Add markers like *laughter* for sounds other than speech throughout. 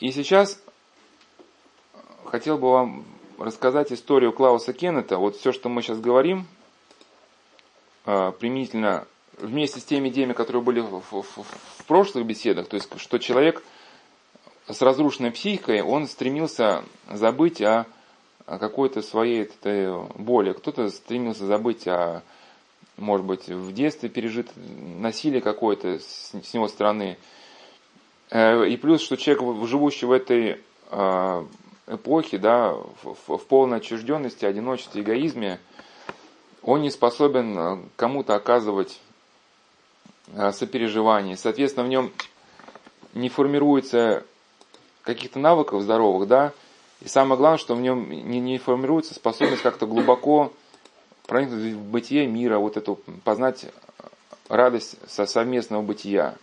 И сейчас хотел бы вам рассказать историю Клауса Кеннета. Вот все, что мы сейчас говорим, а, применительно вместе с теми идеями, которые были в, в, в прошлых беседах, то есть, что человек с разрушенной психикой, он стремился забыть о, о какой-то своей этой боли. Кто-то стремился забыть о, может быть, в детстве пережит насилие какое-то с, с его стороны. Э, и плюс, что человек, живущий в этой а, эпохе, да, в, в полной отчужденности, одиночестве, эгоизме, он не способен э, кому-то оказывать э, сопереживание. Соответственно, в нем не формируется каких-то навыков здоровых, да, и самое главное, что в нем не, не формируется способность как-то глубоко проникнуть в бытие мира, вот эту, познать радость со совместного бытия.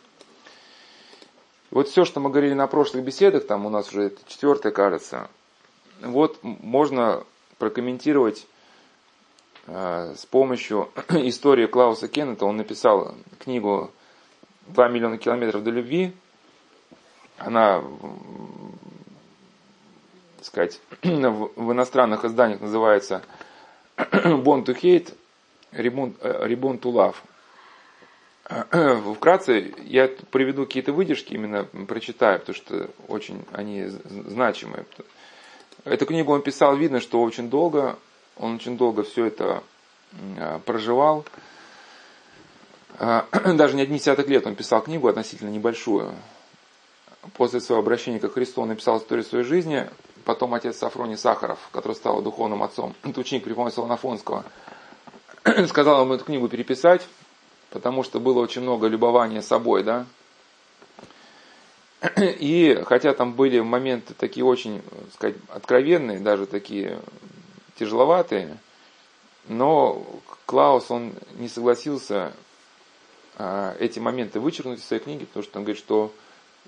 Вот все, что мы говорили на прошлых беседах, там у нас уже это четвертое, кажется, вот можно прокомментировать э, с помощью *clears throat* истории Клауса Кеннета. Он написал книгу «2 миллиона километров до любви». Она, так сказать, *clears throat* в иностранных изданиях называется «Born to Hate, Reborn to Love». Вкратце я приведу какие-то выдержки, именно прочитаю, потому что очень они значимые. Эту книгу он писал, видно, что очень долго, он очень долго все это а, проживал. А, *clears throat* даже не одни десяток лет он писал книгу, относительно небольшую. После своего обращения к Христу он написал историю своей жизни. Потом отец Сафроний Сахаров, который стал духовным отцом, это ученик Преподобного Солонофонского, сказал ему эту книгу переписать, потому что было очень много любования собой, да. И хотя там были моменты такие очень, сказать, откровенные, даже такие тяжеловатые, но Клаус, он не согласился а, эти моменты вычеркнуть из своей книги, потому что он говорит, что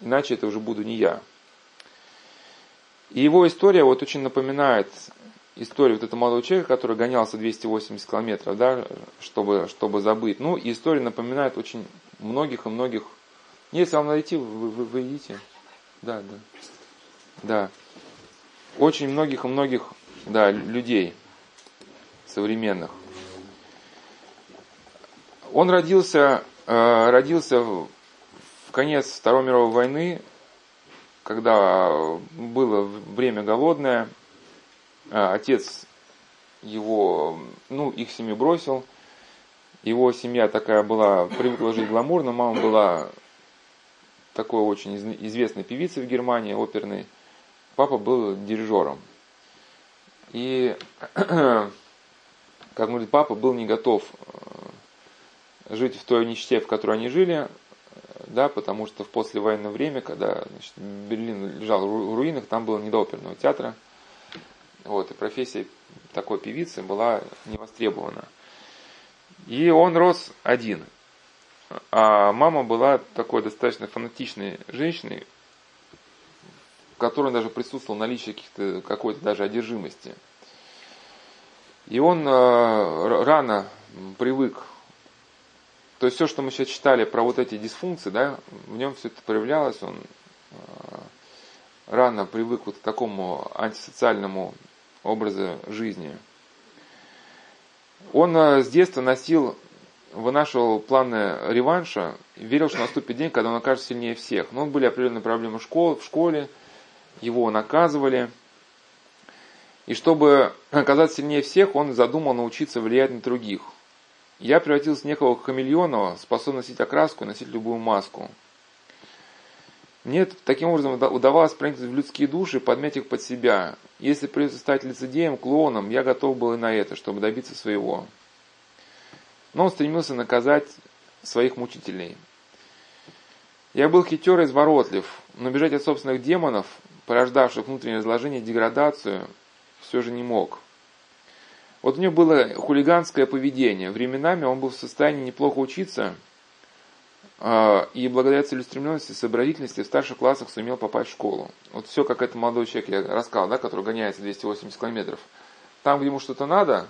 иначе это уже буду не я. И его история вот очень напоминает историю вот этого молодого человека, который гонялся 280 километров, да, чтобы, чтобы забыть. Ну, и история напоминает очень многих и многих. Если вам найти, вы, вы, вы идите. Да, да. Да. Очень многих и многих, да, людей современных. Он родился, э, родился в конец Второй мировой войны, когда было время голодное, отец его, ну, их семью бросил. Его семья такая была, привыкла жить гламурно. Мама была такой очень известной певицей в Германии, оперной. Папа был дирижером. И, *clears throat* как говорит, папа был не готов э, жить в той нищете, в которой они жили, да, потому что в послевоенное время, когда значит, Берлин лежал в руинах, там было не до оперного театра – вот, и профессия такой певицы была не востребована. И он рос один. А мама была такой достаточно фанатичной женщиной, в которой даже присутствовало наличие каких-то, какой-то даже одержимости. И он э, рано привык. То есть все, что мы сейчас читали про вот эти дисфункции, да, в нем все это проявлялось, он э, рано привык вот к такому антисоциальному образа жизни. Он э, с детства носил, вынашивал планы реванша, верил, что наступит день, когда он окажется сильнее всех. Но были определенные проблемы в школе, в школе, его наказывали. И чтобы оказаться сильнее всех, он задумал научиться влиять на других. Я превратился в некого хамелеона, способного носить окраску и носить любую маску. Мне таким образом удавалось проникнуть в людские души, подмять их под себя. Если придется стать лицедеем, клоуном, я готов был и на это, чтобы добиться своего. Но он стремился наказать своих мучителей. Я был хитер и изворотлив, но бежать от собственных демонов, порождавших внутреннее разложение и деградацию, все же не мог. Вот у него было хулиганское поведение. Временами он был в состоянии неплохо учиться – и благодаря целеустремленности сообразительности в старших классах сумел попасть в школу. Вот все, как это молодой человек, я рассказал, да, который гоняется 280 километров. Там, где ему что-то надо,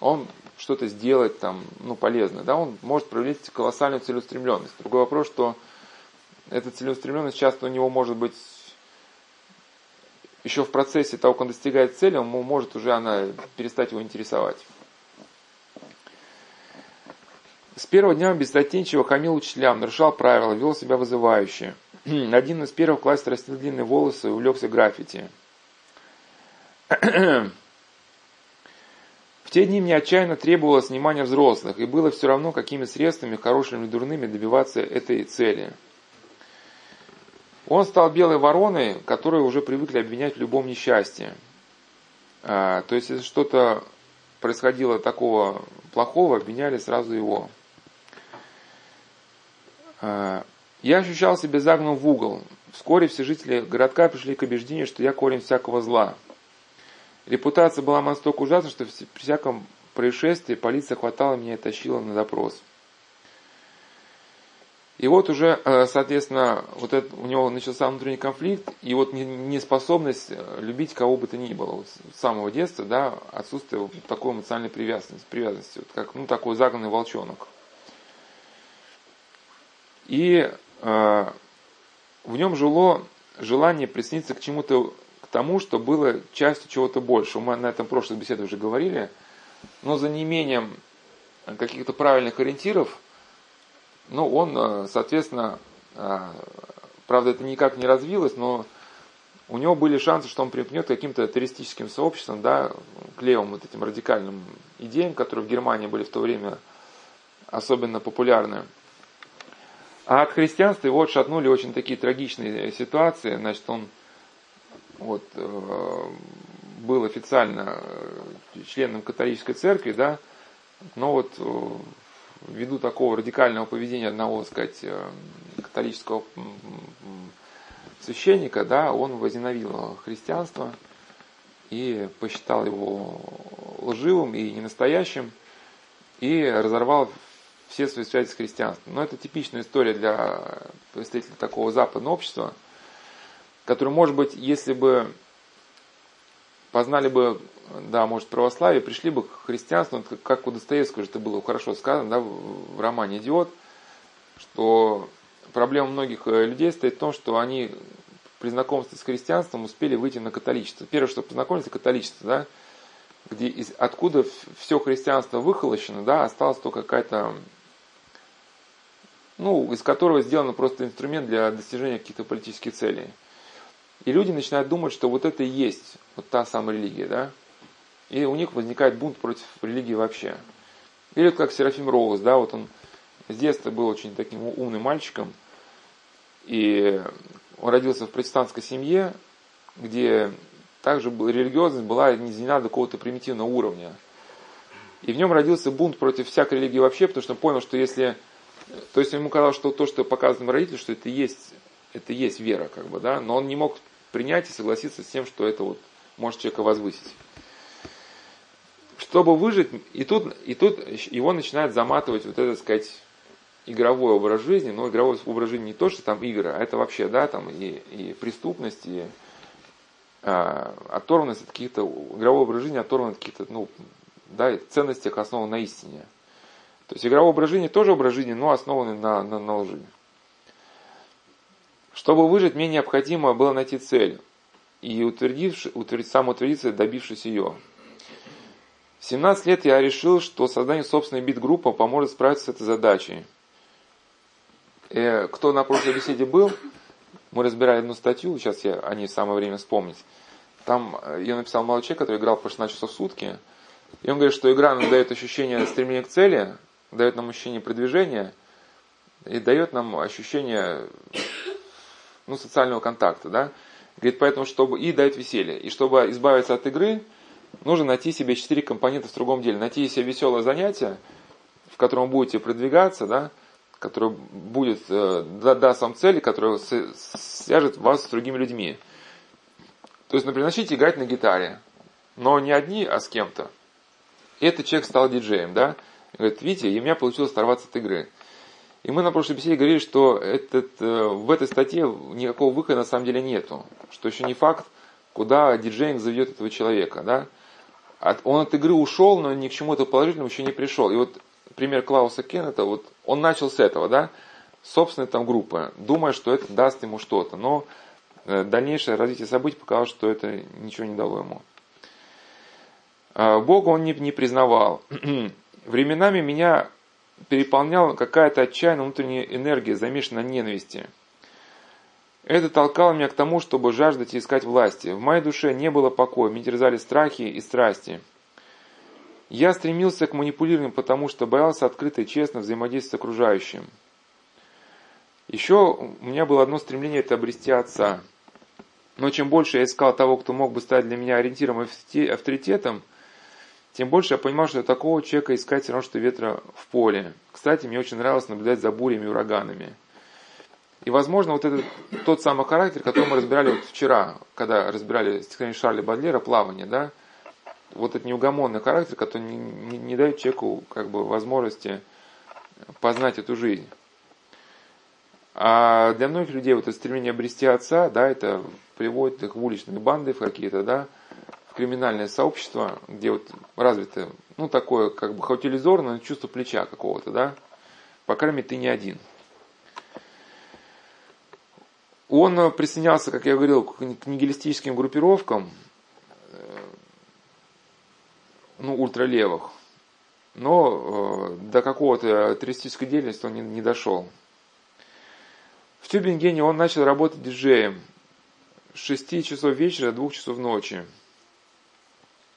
он что-то сделать там, ну, полезное, да, он может проявить колоссальную целеустремленность. Другой вопрос, что эта целеустремленность часто у него может быть еще в процессе того, как он достигает цели, он может уже она перестать его интересовать. С первого дня беззастенчиво хамил учителям, нарушал правила, вел себя вызывающе. *clears throat* Один из первых в классе растил длинные волосы и увлекся граффити. *clears throat* В те дни мне отчаянно требовалось внимание взрослых, и было все равно, какими средствами, хорошими или дурными, добиваться этой цели. Он стал белой вороной, которую уже привыкли обвинять в любом несчастье. А, то есть, если что-то происходило такого плохого, обвиняли сразу его. А, я ощущал себя загнан в угол. Вскоре все жители городка пришли к убеждению, что я корень всякого зла. Репутация была настолько ужасна, что при всяком происшествии полиция хватала меня и тащила на допрос. И вот уже, э, соответственно, вот это, у него начался внутренний конфликт, и вот неспособность э, любить кого бы то ни было. Вот с самого детства, да, отсутствие вот такой эмоциональной привязанности, привязанности вот как, ну, такой загнанный волчонок. И э, в нем жило желание присоединиться к чему-то, к тому, что было частью чего-то большего. Мы на этом прошлой беседе уже говорили, но за неимением каких-то правильных ориентиров, ну, он, э, соответственно, э, правда, это никак не развилось, но у него были шансы, что он примкнет к каким-то террористическим сообществам, да, к левым вот этим радикальным идеям, которые в Германии были в то время особенно популярны. А от христианства его отшатнули очень такие трагичные ситуации. Значит, он вот, э, был официально э, членом католической церкви, да, но вот э, ввиду такого радикального поведения одного, так сказать, э, католического священника, да, он возненавидел христианство и посчитал его лживым и ненастоящим, и разорвал все связи с христианством. Но это типичная история для представителей такого западного общества, который, может быть, если бы познали бы, да, может, православие, пришли бы к христианству, как у Достоевского же это было хорошо сказано, да, в романе «Идиот», что проблема многих э, людей стоит в том, что они при знакомстве с христианством успели выйти на католичество. Первое, что познакомиться, католичество, да, где из, откуда все христианство выхолощено, да, осталась только какая-то ну, из которого сделан просто инструмент для достижения каких-то политических целей. И люди начинают думать, что вот это и есть вот та самая религия, да? И у них возникает бунт против религии вообще. Или вот как Серафим Роуз, да, вот он с детства был очень таким умным мальчиком, и он родился в протестантской семье, где также религиозность была не извинена до какого-то примитивного уровня. И в нем родился бунт против всякой религии вообще, потому что он понял, что если то есть ему казалось, что то, что показано родителю, что это есть, это есть вера, как бы, да, но он не мог принять и согласиться с тем, что это вот может человека возвысить. Чтобы выжить, и тут, и тут его начинает заматывать вот это, сказать, игровой образ жизни, но игровой образ жизни не то, что там игры, а это вообще, да, там и, и преступность, и оторванность от каких-то, игровой образ жизни оторван от каких-то, ну, да, ценностей, основан на истине. То есть игровой образ жизни тоже образ жизни, но основанный на, на, на лжи. Чтобы выжить, мне необходимо было найти цель и утвердивши, утвердить, самоутвердиться, добившись ее. В 17 лет я решил, что создание собственной бит-группы поможет справиться с этой задачей. Э, кто на прошлой беседе был, мы разбирали одну статью, сейчас я о ней самое время вспомнить. Там э, ее написал молодой человек, который играл по 16 часов в сутки. И он говорит, что игра нам дает ощущение стремления к цели, дает нам ощущение продвижения и дает нам ощущение ну, социального контакта. Да? Говорит, поэтому, чтобы и дает веселье. И чтобы избавиться от игры, нужно найти себе четыре компонента в другом деле. Найти себе веселое занятие, в котором будете продвигаться, да, которое будет, э, даст вам цели, которое свяжет вас с другими людьми. То есть, например, начните играть на гитаре, но не одни, а с кем-то. И этот человек стал диджеем, да. Говорит, видите, и у меня получилось оторваться от игры. И мы на прошлой беседе говорили, что этот, э, в этой статье никакого выхода на самом деле нету. Что еще не факт, куда диджейнг заведет этого человека. Да? Он от игры ушел, но ни к чему-то положительному еще не пришел. И вот пример Клауса Кеннета, вот он начал с этого, да, собственной там группы, думая, что это даст ему что-то. Но э, дальнейшее развитие событий показало, что это ничего не дало ему. А, Бога он не, не признавал. *clears throat* Временами меня переполняла какая-то отчаянная внутренняя энергия, замешанная на ненависти. Это толкало меня к тому, чтобы жаждать и искать власти. В моей душе не было покоя, меня терзали страхи и страсти. Я стремился к манипулированию, потому что боялся открыто и честно взаимодействовать с окружающим. Еще у меня было одно стремление – это обрести отца. Но чем больше я искал того, кто мог бы стать для меня ориентиром и авторитетом – тем больше я понимал, что такого человека искать все равно, что ветра в поле. Кстати, мне очень нравилось наблюдать за бурями и ураганами. И, возможно, вот этот тот самый характер, который мы разбирали вот вчера, когда разбирали стихотворение Шарля Бадлера «Плавание», да, вот этот неугомонный характер, который не, не, не дает человеку как бы возможности познать эту жизнь. А для многих людей вот это стремление обрести отца, да, это приводит их в уличные банды в какие-то, да, криминальное сообщество, где вот развито, ну, такое, как бы, хоть иллюзорное чувство плеча какого-то, да, по крайней мере, ты не один. Он присоединялся, как я говорил, к нигилистическим группировкам, э, ну, ультралевых, но э, до какого-то террористической деятельности он не, не дошел. В Тюбингене он начал работать диджеем с 6 часов вечера до 2 часов ночи.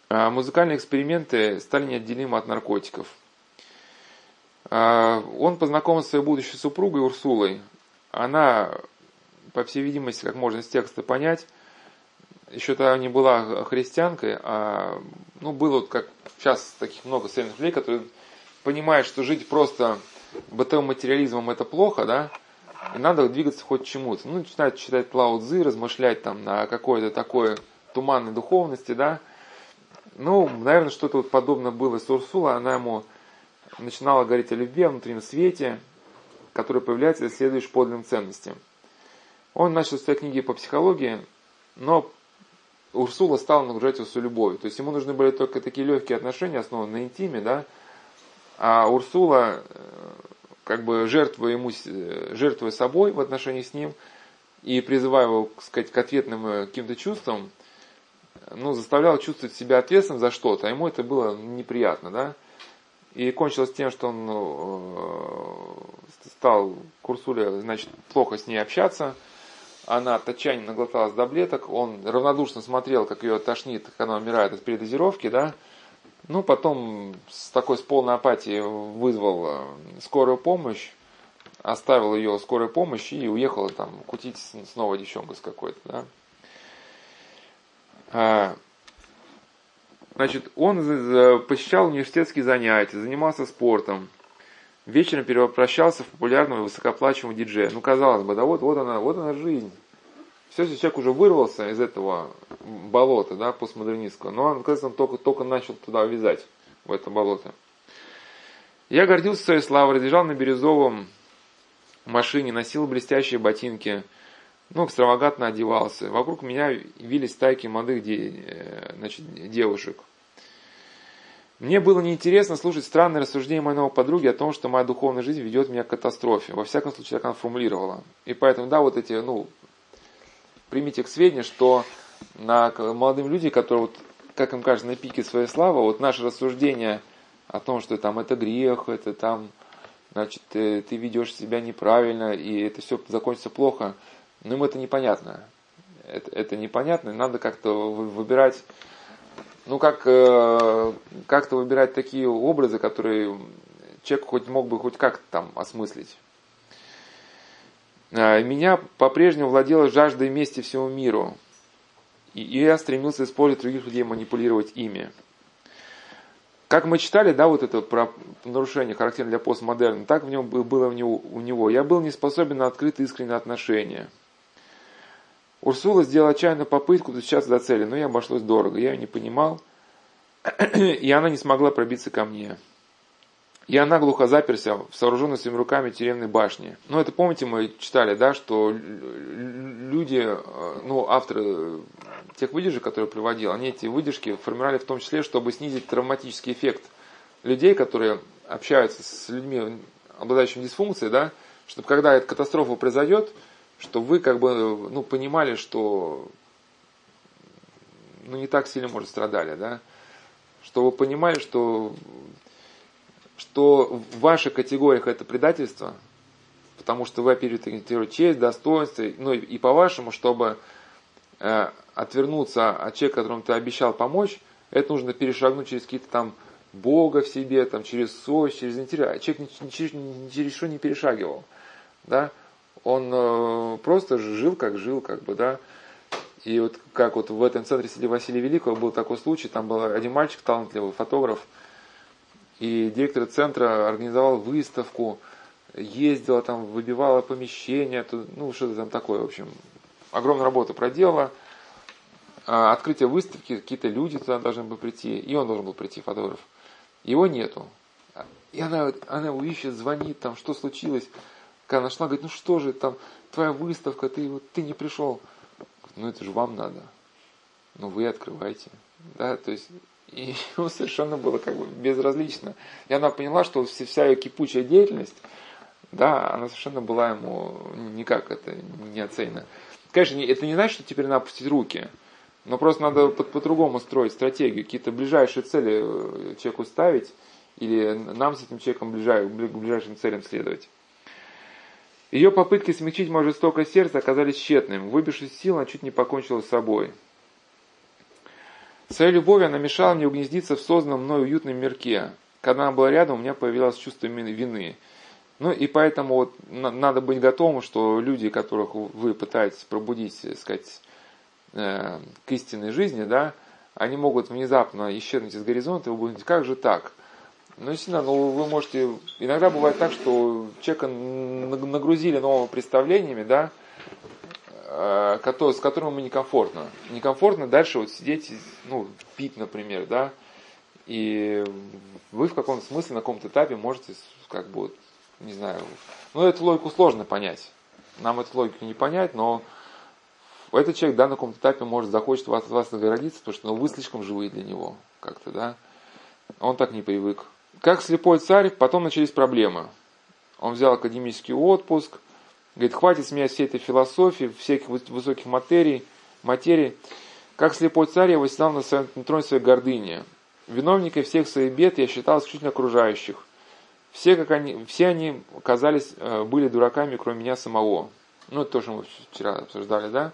А музыкальные эксперименты стали неотделимы от наркотиков. А, он познакомился с своей будущей супругой Урсулой. Она, по всей видимости, как можно из текста понять, еще тогда не была христианкой, а ну, было вот как сейчас таких много современных людей, которые понимают, что жить просто бытовым материализмом это плохо, да, и надо двигаться хоть чему-то. Ну, начинают читать Лао Цзы, размышлять там на какой-то такой туманной духовности, да, ну, наверное, что-то вот подобное было с Урсула. Она ему начинала говорить о любви, о внутреннем свете, который появляется, если следуешь подлинным ценностям. Он начал читать книги по психологии, но Урсула стала нагружать его свою любовью. То есть ему нужны были только такие легкие отношения, основанные на интиме, да, а Урсула, э, как бы жертвуя, ему, э, жертвуя собой в отношении с ним и призывая его, так сказать, к ответным э, каким-то чувствам, ну, заставлял чувствовать себя ответственным за что-то, а ему это было неприятно, да. И кончилось тем, что он стал Курсуле, значит, плохо с ней общаться. Она отчаяния наглоталась таблеток. Он равнодушно смотрел, как ее тошнит, как она умирает от передозировки, да. Ну, потом с такой с полной апатией вызвал э, скорую помощь, оставил ее скорой помощи и уехал там кутить снова девчонка с какой-то, да. А, значит, он посещал университетские занятия, занимался спортом. Вечером перевоплощался в популярного высокоплачиваемого диджея. Ну, казалось бы, да вот, вот она, вот она жизнь. Все, человек уже вырвался из этого болота, да, постмодернистского, но он, кажется, он только, только начал туда вязать, в это болото. Я гордился своей славой, разъезжал на бирюзовом машине, носил блестящие ботинки – ну, экстравагантно одевался. Вокруг меня вились стайки молодых де, э, значит, девушек. Мне было неинтересно слушать странные рассуждения моей подруги о том, что моя духовная жизнь ведет меня к катастрофе. Во всяком случае, так она формулировала. И поэтому, да, вот эти, ну, примите к сведению, что на молодым людям, которые, вот, как им кажется, на пике своей славы, вот наше рассуждение о том, что там это грех, это там, значит, ты, э, ты ведешь себя неправильно, и это все закончится плохо – но им это непонятно. Это, это непонятно, надо как-то выбирать, ну как, э, как-то выбирать такие образы, которые человек хоть мог бы хоть как-то там осмыслить. А, меня по-прежнему владела жажда мести всему миру. И я стремился использовать других людей, манипулировать ими. Как мы читали, да, вот это про нарушение характерно для постмодерна, так в нем было у него, у него. Я был не способен на открытые искренние отношения – Урсула сделала отчаянную попытку достучаться до цели, но ей обошлось дорого. Я ее не понимал, *clears throat* и она не смогла пробиться ко мне. Я наглухо заперся в сооруженной своими руками тюремной башне. Ну, это помните, мы читали, да, что люди, э, ну, авторы тех выдержек, которые приводил, они эти выдержки формировали в том числе, чтобы снизить травматический эффект людей, которые общаются с людьми, обладающими дисфункцией, да, чтобы когда эта катастрофа произойдет, чтобы вы как бы ну, понимали, что ну, не так сильно, может, страдали, да, чтобы вы понимали, что, что в ваших категориях это предательство, потому что вы оперируете честь, достоинство, ну и по-вашему, чтобы э, отвернуться от человека, которому ты обещал помочь, это нужно перешагнуть через какие-то там Бога в себе, там, через совесть, через интерес. А человек ни, ни, через, ни через что не перешагивал. Да? Он э, просто жил, как жил, как бы, да. И вот как вот в этом центре среди Василия Великого был такой случай, там был один мальчик талантливый, фотограф, и директор центра организовал выставку, ездила там, выбивала помещение, ну что-то там такое, в общем, огромную работу проделала. А, открытие выставки, какие-то люди туда должны были прийти, и он должен был прийти, фотограф. Его нету. И она, она его ищет, звонит, там, что случилось. Когда нашла, говорит, ну что же, там, твоя выставка, ты, вот, ты не пришел. Ну это же вам надо. Ну вы открывайте. Да, то есть и ему *laughs* совершенно было как бы безразлично. И она поняла, что вся ее кипучая деятельность, да, она совершенно была ему никак это не оценена. Конечно, это не значит, что теперь надо опустить руки. Но просто надо по-другому строить стратегию, какие-то ближайшие цели э, человеку ставить, или нам с этим человеком ближай, ближайшим целям следовать. Ее попытки смягчить мое жестокое сердце оказались тщетными. Выбившись сил, она чуть не покончила с собой. Своей любовью она мешала мне угнездиться в созданном мной уютном мирке. Когда она была рядом, у меня появилось чувство вины. Ну и поэтому вот надо быть готовым, что люди, которых вы пытаетесь пробудить, сказать, э, к истинной жизни, да, они могут внезапно исчезнуть из горизонта, и вы будете, как же так? Ну, действительно, ну, вы можете... Иногда бывает так, что человека нагрузили новыми представлениями, да, э, с которым ему некомфортно. Некомфортно дальше вот сидеть, ну, пить, например, да, и вы в каком-то смысле на каком-то этапе можете, как бы, не знаю, ну, эту логику сложно понять. Нам эту логику не понять, но этот человек, да, на каком-то этапе может захочет вас, вас нагородиться, потому что ну, вы слишком живые для него, как-то, да. Он так не привык. Как слепой царь, потом начались проблемы. Он взял академический отпуск, говорит, хватит с меня всей этой философии, всяких высоких материй, материй. Как слепой царь я восседал на, своем, на троне своей гордыни. Виновникой всех своих бед я считал исключительно окружающих. Все, как они, все они казались, э, были дураками, кроме меня самого. Ну, это тоже мы вчера обсуждали, да?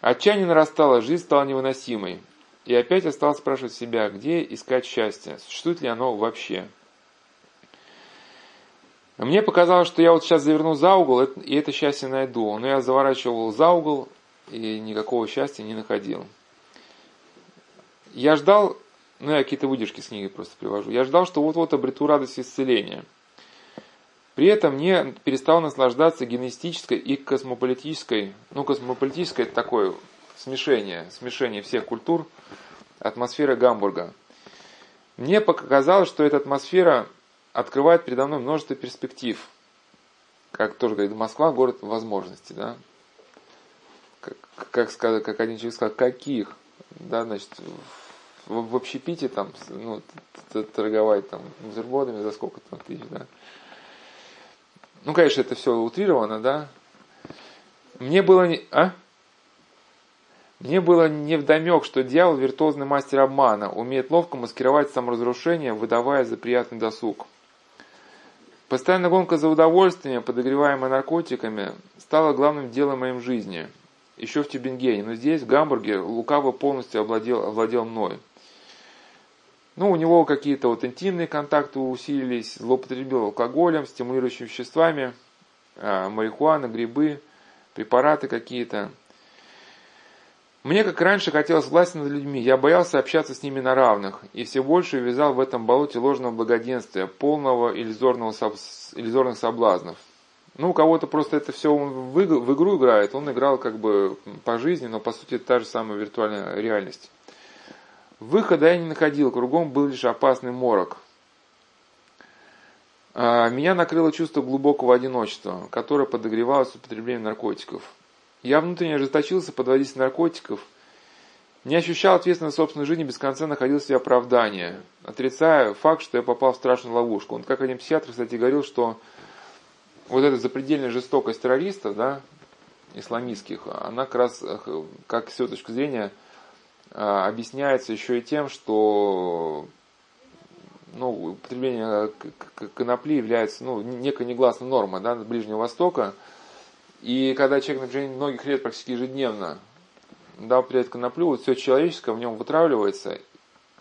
Отчаяние нарастало, жизнь стала невыносимой. И опять я стал спрашивать себя, где искать счастье, существует ли оно вообще. Мне показалось, что я вот сейчас заверну за угол, и это счастье найду. Но я заворачивал за угол, и никакого счастья не находил. Я ждал, ну я какие-то выдержки с книги просто привожу, я ждал, что вот-вот обрету радость исцеления. При этом мне перестал наслаждаться генетической и космополитической, ну космополитическое это такое смешение, смешение всех культур, атмосфера Гамбурга. Мне показалось, что эта атмосфера открывает передо мной множество перспектив. Как тоже говорит, Москва город возможностей, да? Как, как, сказать, как один человек сказал, каких? Да, значит, в, в общепите там, ну, торговать там бутербродами за сколько там тысяч, да? Ну, конечно, это все утрировано, да? Мне было не... А? Мне было невдомек, что дьявол – виртуозный мастер обмана, умеет ловко маскировать саморазрушение, выдавая за приятный досуг. Постоянная гонка за удовольствием, подогреваемая наркотиками, стала главным делом моей жизни. Еще в Тюбингене, но здесь, в Гамбурге, Лукаво полностью овладел, овладел мной. Ну, у него какие-то вот интимные контакты усилились, злоупотребил алкоголем, стимулирующими веществами, а, марихуана, грибы, препараты какие-то – мне, как раньше, хотелось власти над людьми, я боялся общаться с ними на равных, и все больше вязал в этом болоте ложного благоденствия, полного иллюзорного, иллюзорных соблазнов. Ну, у кого-то просто это все в, в игру играет, он играл как бы по жизни, но по сути это та же самая виртуальная реальность. Выхода я не находил, кругом был лишь опасный морок. А, меня накрыло чувство глубокого одиночества, которое подогревалось употреблением наркотиков. Я внутренне ожесточился под воздействием наркотиков, не ощущал ответственности за собственную жизнь и без конца находил себе оправдание, отрицая факт, что я попал в страшную ловушку. Он, как один психиатр, кстати, говорил, что вот эта запредельная жестокость террористов, да, исламистских, она как раз, как с ее точки зрения, объясняется еще и тем, что ну, употребление конопли является ну, некой негласной нормой да, Ближнего Востока. И когда человек на протяжении многих лет практически ежедневно да, употребляет коноплю, вот все человеческое в нем вытравливается,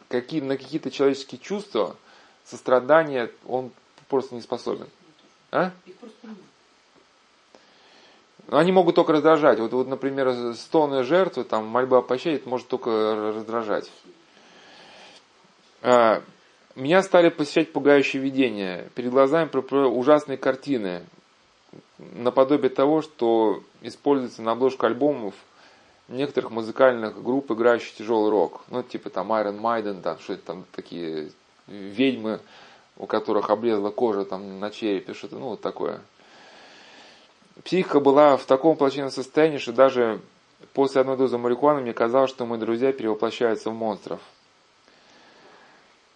какие, на какие-то человеческие чувства, сострадания он просто не способен. А? Они могут только раздражать. Вот, вот например, стоны жертвы, там, мольба о пощаде, это может только раздражать. А, меня стали посещать пугающие видения. Перед глазами ужасные картины, наподобие того, что используется на обложку альбомов некоторых музыкальных групп, играющих тяжелый рок. Ну, типа там Iron Maiden, там что-то там такие ведьмы, у которых облезла кожа там на черепе, что-то, ну, вот такое. Психика была в таком плачевном состоянии, что даже после одной дозы марихуаны мне казалось, что мои друзья перевоплощаются в монстров.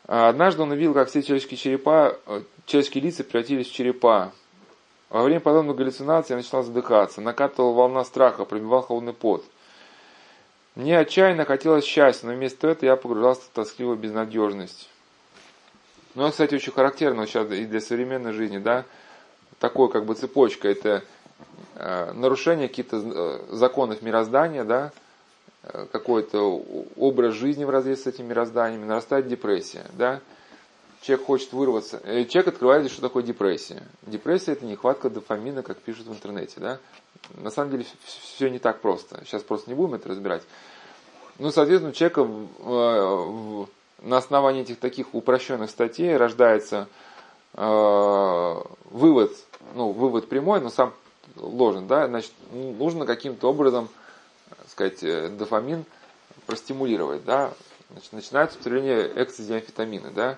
А однажды он увидел, как все человеческие черепа, э, человеческие лица превратились в черепа. Во время подобных галлюцинаций я начала задыхаться, накатывала волна страха, пробивал холодный пот. Мне отчаянно хотелось счастья, но вместо этого я погружался в тоскливую безнадежность. Ну, это, кстати, очень характерно сейчас и для современной жизни, да, такой как бы цепочка, это э, нарушение каких-то э, законов мироздания, да, Э, какой-то образ жизни в разрез с этими мирозданиями, нарастает депрессия, да, человек хочет вырваться, э, человек открывает, что такое депрессия. Депрессия это нехватка дофамина, как пишут в интернете, да. На самом деле все не так просто. Сейчас просто не будем это разбирать. Ну, соответственно, у человека в, на основании этих таких упрощенных статей рождается э, вывод, ну, вывод прямой, но сам ложен, да, значит, нужно каким-то образом сказать, э, дофамин простимулировать, да, значит, начинается употребление экстази амфетамина, да.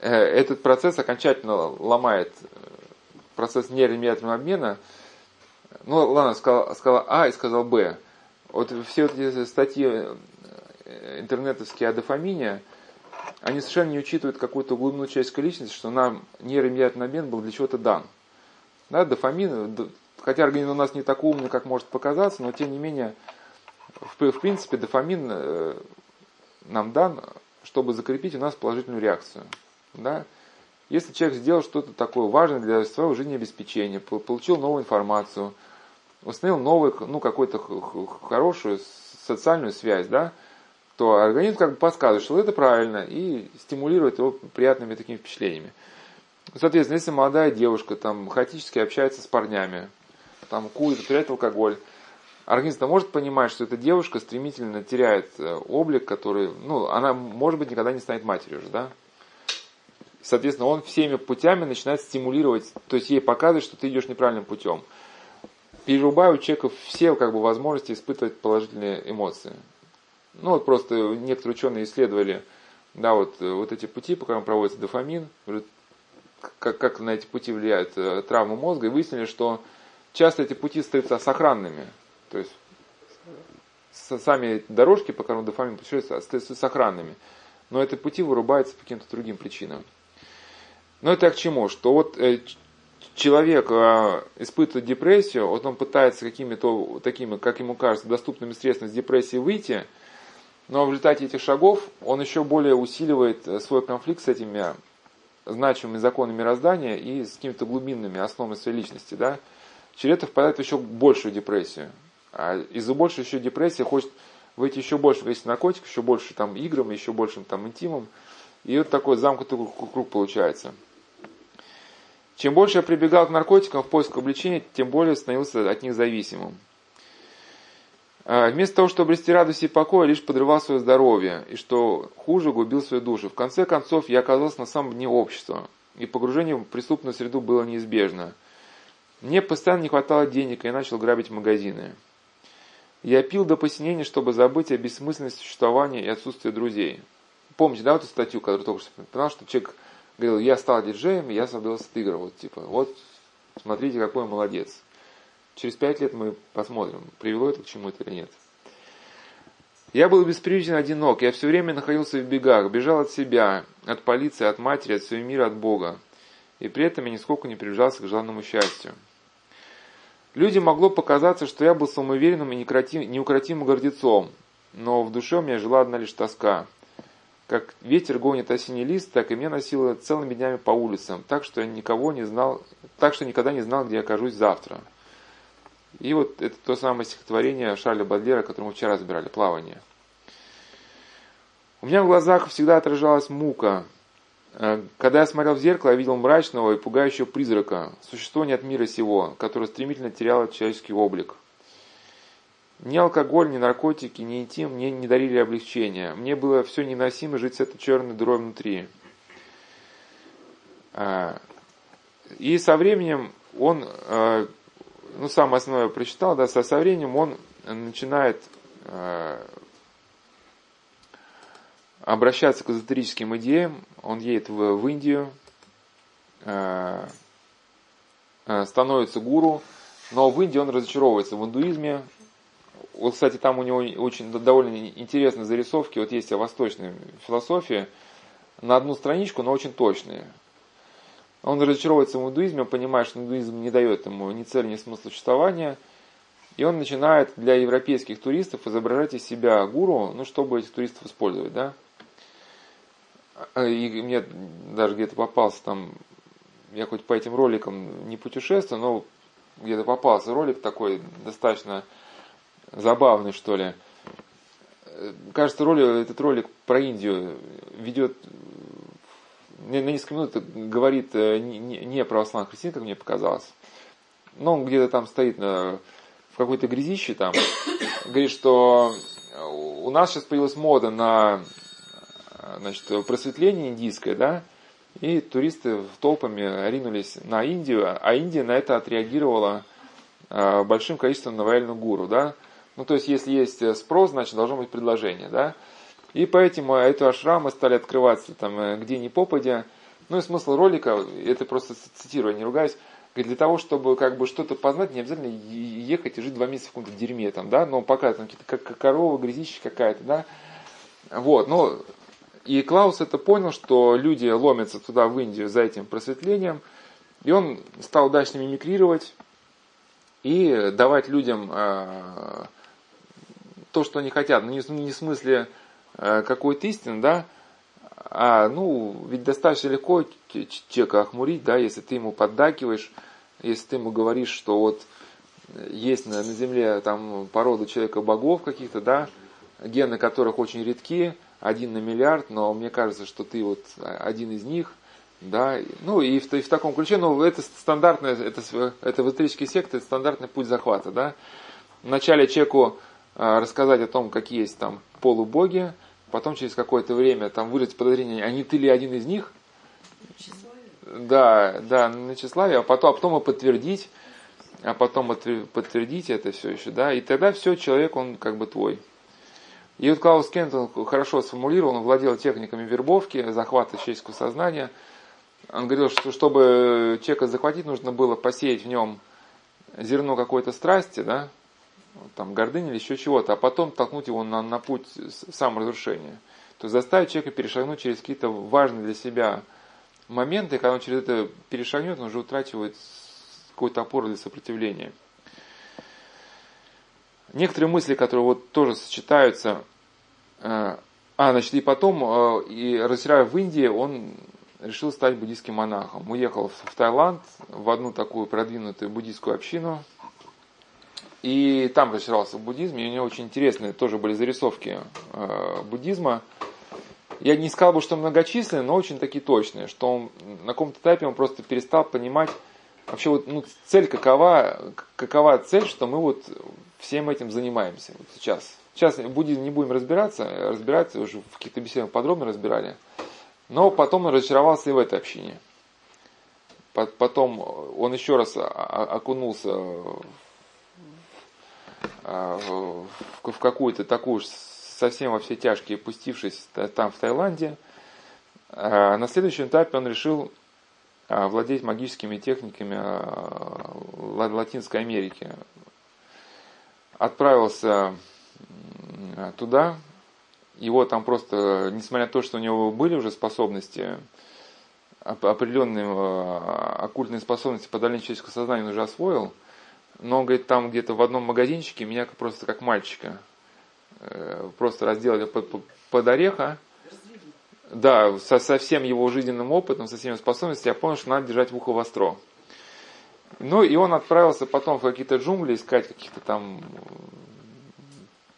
Э, этот процесс окончательно ломает э, процесс нейромедиаторного обмена. Ну, ладно, сказал, сказал А и сказал Б. Вот все эти статьи интернетовские о дофамине, они совершенно не учитывают какую-то глубину человеческой личности, что нам нейромедиаторный обмен был для чего-то дан. Да, дофамин, хотя организм у нас не так умный, как может показаться, но тем не менее в, в принципе, дофамин э, нам дан, чтобы закрепить у нас положительную реакцию. Да? Если человек сделал что-то такое важное для своего жизнеобеспечения, получил новую информацию, установил новую, ну, какую-то хорошую социальную связь, да, то организм как бы подсказывает, что это правильно, и стимулирует его приятными такими впечатлениями. Соответственно, если молодая девушка там хаотически общается с парнями, там курит, употребляет алкоголь, организм может понимать, что эта девушка стремительно теряет э, облик, который, ну, она, может быть, никогда не станет матерью уже, да? Соответственно, он всеми путями начинает стимулировать, то есть ей показывает, что ты идешь неправильным путем. Перерубая у человека все как бы, возможности испытывать положительные эмоции. Ну вот просто некоторые ученые исследовали да, вот, э, вот эти пути, по которым проводится дофамин, как, как на эти пути влияют э, травмы мозга, и выяснили, что часто эти пути остаются сохранными. То есть сами дорожки, по которым дофамин путешествует, остаются сохранными. Но эти пути вырубаются по каким-то другим причинам. Но это к чему? Что вот э, человек э, испытывает депрессию, вот он пытается какими-то такими, как ему кажется, доступными средствами с депрессии выйти, но в результате этих шагов он еще более усиливает э, свой конфликт с этими значимыми законами мироздания и с какими-то глубинными основами своей личности. Да? Через это впадает в еще большую депрессию. А из-за большей еще депрессии хочет выйти еще больше количество наркотиков, еще больше там играм, еще большим там интимом. И вот такой замкнутый круг получается. Чем больше я прибегал к наркотикам в поисках облегчения, тем более становился от них зависимым. А вместо того, чтобы обрести радость и покой, лишь подрывал свое здоровье, и что хуже, губил свою душу. В конце концов, я оказался на самом дне общества, и погружение в преступную среду было неизбежно. Мне постоянно не хватало денег, и я начал грабить магазины. Я пил до посинения, чтобы забыть о бессмысленности существования и отсутствии друзей. Помните, да, вот эту статью, которую только что понял, что человек говорил, я стал диджеем, я создал игр, вот типа, вот смотрите, какой молодец. Через пять лет мы посмотрим, привело это к чему-то или нет. Я был бесприютен одинок, я все время находился в бегах, бежал от себя, от полиции, от матери, от своего мира, от Бога. И при этом я нисколько не приближался к желанному счастью. Людям могло показаться, что я был самоуверенным и неукротимым гордецом, но в душе у меня жила одна лишь тоска. Как ветер гонит осенний лист, так и меня носило целыми днями по улицам, так что я никого не знал, так что никогда не знал, где я окажусь завтра. И вот это то самое стихотворение Шарля Бадлера, которое мы вчера разбирали, «Плавание». У меня в глазах всегда отражалась мука. Э, когда я смотрел в зеркало, я видел мрачного и пугающего призрака, существо не от мира сего, которое стремительно теряло человеческий облик. Ни алкоголь, ни наркотики, ни интим мне не дарили облегчения. Мне было все невыносимо жить с этой черной дырой внутри. Э, и со временем он, э, ну, самое основное прочитал, да, со, со временем он начинает обращаться к эзотерическим идеям. Он едет в, в Индию, становится гуру, но в Индии он разочаровывается в индуизме. Вот, кстати, там у него очень довольно интересные зарисовки. Вот есть о восточной философии на одну страничку, но очень точные. Он разочаровывается в индуизме, понимает, что индуизм не дает ему ни цели, ни смысла существования. И он начинает для европейских туристов изображать из себя гуру, ну, чтобы этих туристов использовать, да. А, и мне даже где-то попался там, я хоть по этим роликам не путешествую, но где-то попался ролик такой достаточно забавный, что ли. Кажется, ролик, этот ролик про Индию ведет на несколько минут говорит э, не православных христиан, как мне показалось. Но он где-то там стоит на, в какой-то грязище там. *coughs* Говорит, что у нас сейчас появилась мода на значит, просветление индийское, да, и туристы толпами ринулись на Индию, а Индия на это отреагировала а, большим количеством навальных гуру, да. Ну, то есть, если есть спрос, значит, должно быть предложение, да. И поэтому эти ашрамы стали открываться там э, где ни попадя. Ну и смысл ролика, это просто цитирую, не ругаюсь, для того, чтобы как бы что-то познать, не обязательно ехать и жить два месяца в каком-то дерьме там, да, но пока там какие-то как корова, грязище какая-то, да. Вот, но и Клаус это понял, что люди ломятся туда, в Индию, за этим просветлением. И он стал дальше мимикрировать и давать людям э, то, что они хотят. Ну, не, не в смысле э, какой-то истины, да, а, ну, ведь достаточно легко человека охмурить, да, если ты ему поддакиваешь, если ты ему говоришь, что вот есть на, на земле там порода человека-богов каких-то, да, гены которых очень редки, один на миллиард, но мне кажется, что ты вот один из них, да, ну и в, и в таком ключе, ну это стандартная, это, это в эзотерические секты, это стандартный путь захвата, да. Вначале человеку рассказать о том, какие есть там полубоги, потом через какое-то время там выразить подозрение, а не ты ли один из них? Да, да, на тщеславие, а потом, а потом и подтвердить, а потом подтвердить это все еще, да, и тогда все, человек, он как бы твой. И вот Клаус Кентон хорошо сформулировал, он владел техниками вербовки, захвата человеческого сознания. Он говорил, что чтобы человека захватить, нужно было посеять в нем зерно какой-то страсти, да, там гордыни или еще чего-то, а потом толкнуть его на, на путь саморазрушения. То есть заставить человека перешагнуть через какие-то важные для себя моменты, когда он через это перешагнет, он уже утрачивает какой-то опору для сопротивления. Некоторые мысли, которые вот тоже сочетаются. Э, а, значит, и потом, э, и расселяя в Индии, он решил стать буддийским монахом. Уехал в Таиланд, в одну такую продвинутую буддийскую общину. И там расширался в буддизме. И у него очень интересные тоже были зарисовки э, буддизма. Я не сказал бы, что многочисленные, но очень такие точные, что он на каком-то этапе он просто перестал понимать, вообще вот ну, цель какова, какова цель, что мы вот всем этим занимаемся вот сейчас. Сейчас будем, не будем разбираться, разбираться уже в каких-то беседах подробно разбирали. Но потом он разочаровался и в этой общине. Потом он еще раз окунулся в какую-то такую совсем во все тяжкие, пустившись там в Таиланде. А на следующем этапе он решил а, владеть магическими техниками а, Латинской Америки. Отправился туда, его там просто, несмотря на то, что у него были уже способности, определенные оккультные способности по дальнейшему человеческого сознания он уже освоил, но, говорит, там где-то в одном магазинчике меня просто как мальчика э, просто разделали под, под ореха. Да, со, со всем его жизненным опытом, со всеми способностями, я понял, что надо держать в ухо востро. Ну, и он отправился потом в какие-то джунгли искать каких-то там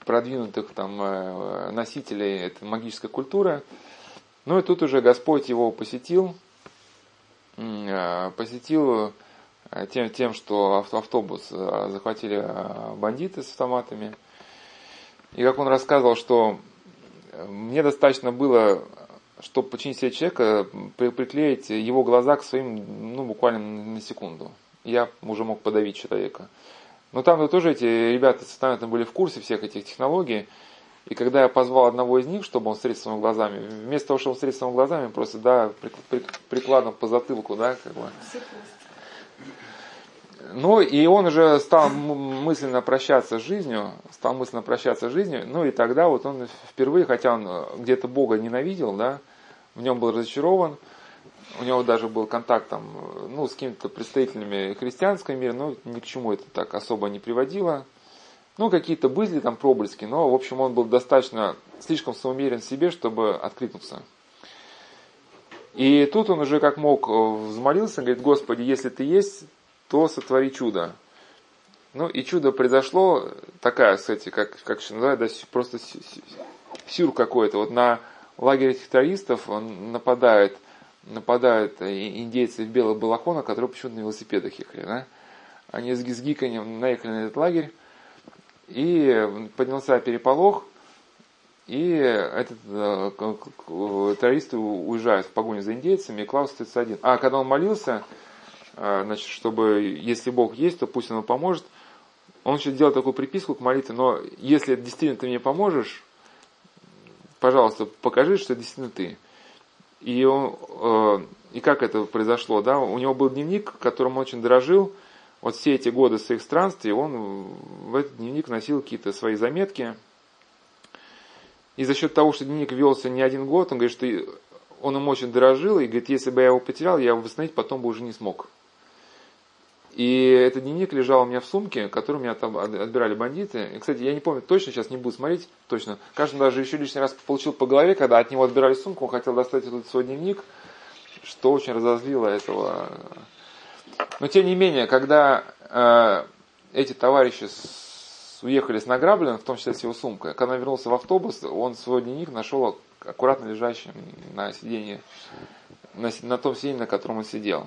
продвинутых там э, носителей этой магической культуры. Ну и тут уже Господь его посетил, э, посетил э, тем, тем, что автобус захватили бандиты с автоматами. И как он рассказывал, что мне достаточно было, чтобы починить себе человека, приклеить его глаза к своим, ну, буквально на секунду. Я уже мог подавить человека. Но там тоже эти ребята с были в курсе всех этих технологий. И когда я позвал одного из них, чтобы он своими глазами, вместо того, чтобы он своими глазами, просто, да, прикладом по затылку, да, как бы. Ну, и он уже стал мысленно прощаться с жизнью, стал мысленно прощаться с жизнью, ну, и тогда вот он впервые, хотя он где-то Бога ненавидел, да, в нем был разочарован, у него даже был контакт там, ну, с какими-то представителями христианского мира, но ни к чему это так особо не приводило. Ну, какие-то были там проблески, но, в общем, он был достаточно слишком самоуверен в себе, чтобы откликнуться. И тут он уже как мог взмолился, говорит, Господи, если ты есть, то сотвори чудо. Ну и чудо произошло, такая, кстати, как, как еще называют, да, просто сюр какой-то. Вот на лагерь террористов он нападает – нападают индейцы в белых балахонах, которые почему-то на велосипедах ехали. Да? Они с гиканьем наехали на этот лагерь, и поднялся переполох, и этот, э, террористы уезжают в погоню за индейцами, и Клаус остается один. А когда он молился, значит, чтобы если Бог есть, то пусть он поможет, он еще делал такую приписку к молитве, но если действительно ты мне поможешь, пожалуйста, покажи, что действительно ты. И, он, э, и как это произошло? Да? У него был дневник, которым он очень дорожил. Вот все эти годы своих странствий он в этот дневник носил какие-то свои заметки. И за счет того, что дневник велся не один год, он говорит, что он им очень дорожил, и говорит, если бы я его потерял, я его восстановить потом бы уже не смог. И этот дневник лежал у меня в сумке, который меня там отбирали бандиты. И, кстати, я не помню точно, сейчас не буду смотреть точно. Кажется, даже еще лишний раз получил по голове, когда от него отбирали сумку, он хотел достать этот свой дневник, что очень разозлило этого. Но тем не менее, когда э, эти товарищи с, уехали с награбленным, в том числе с его сумкой, когда он вернулся в автобус, он свой дневник нашел аккуратно лежащим на сиденье, на, на том сиденье, на котором он сидел.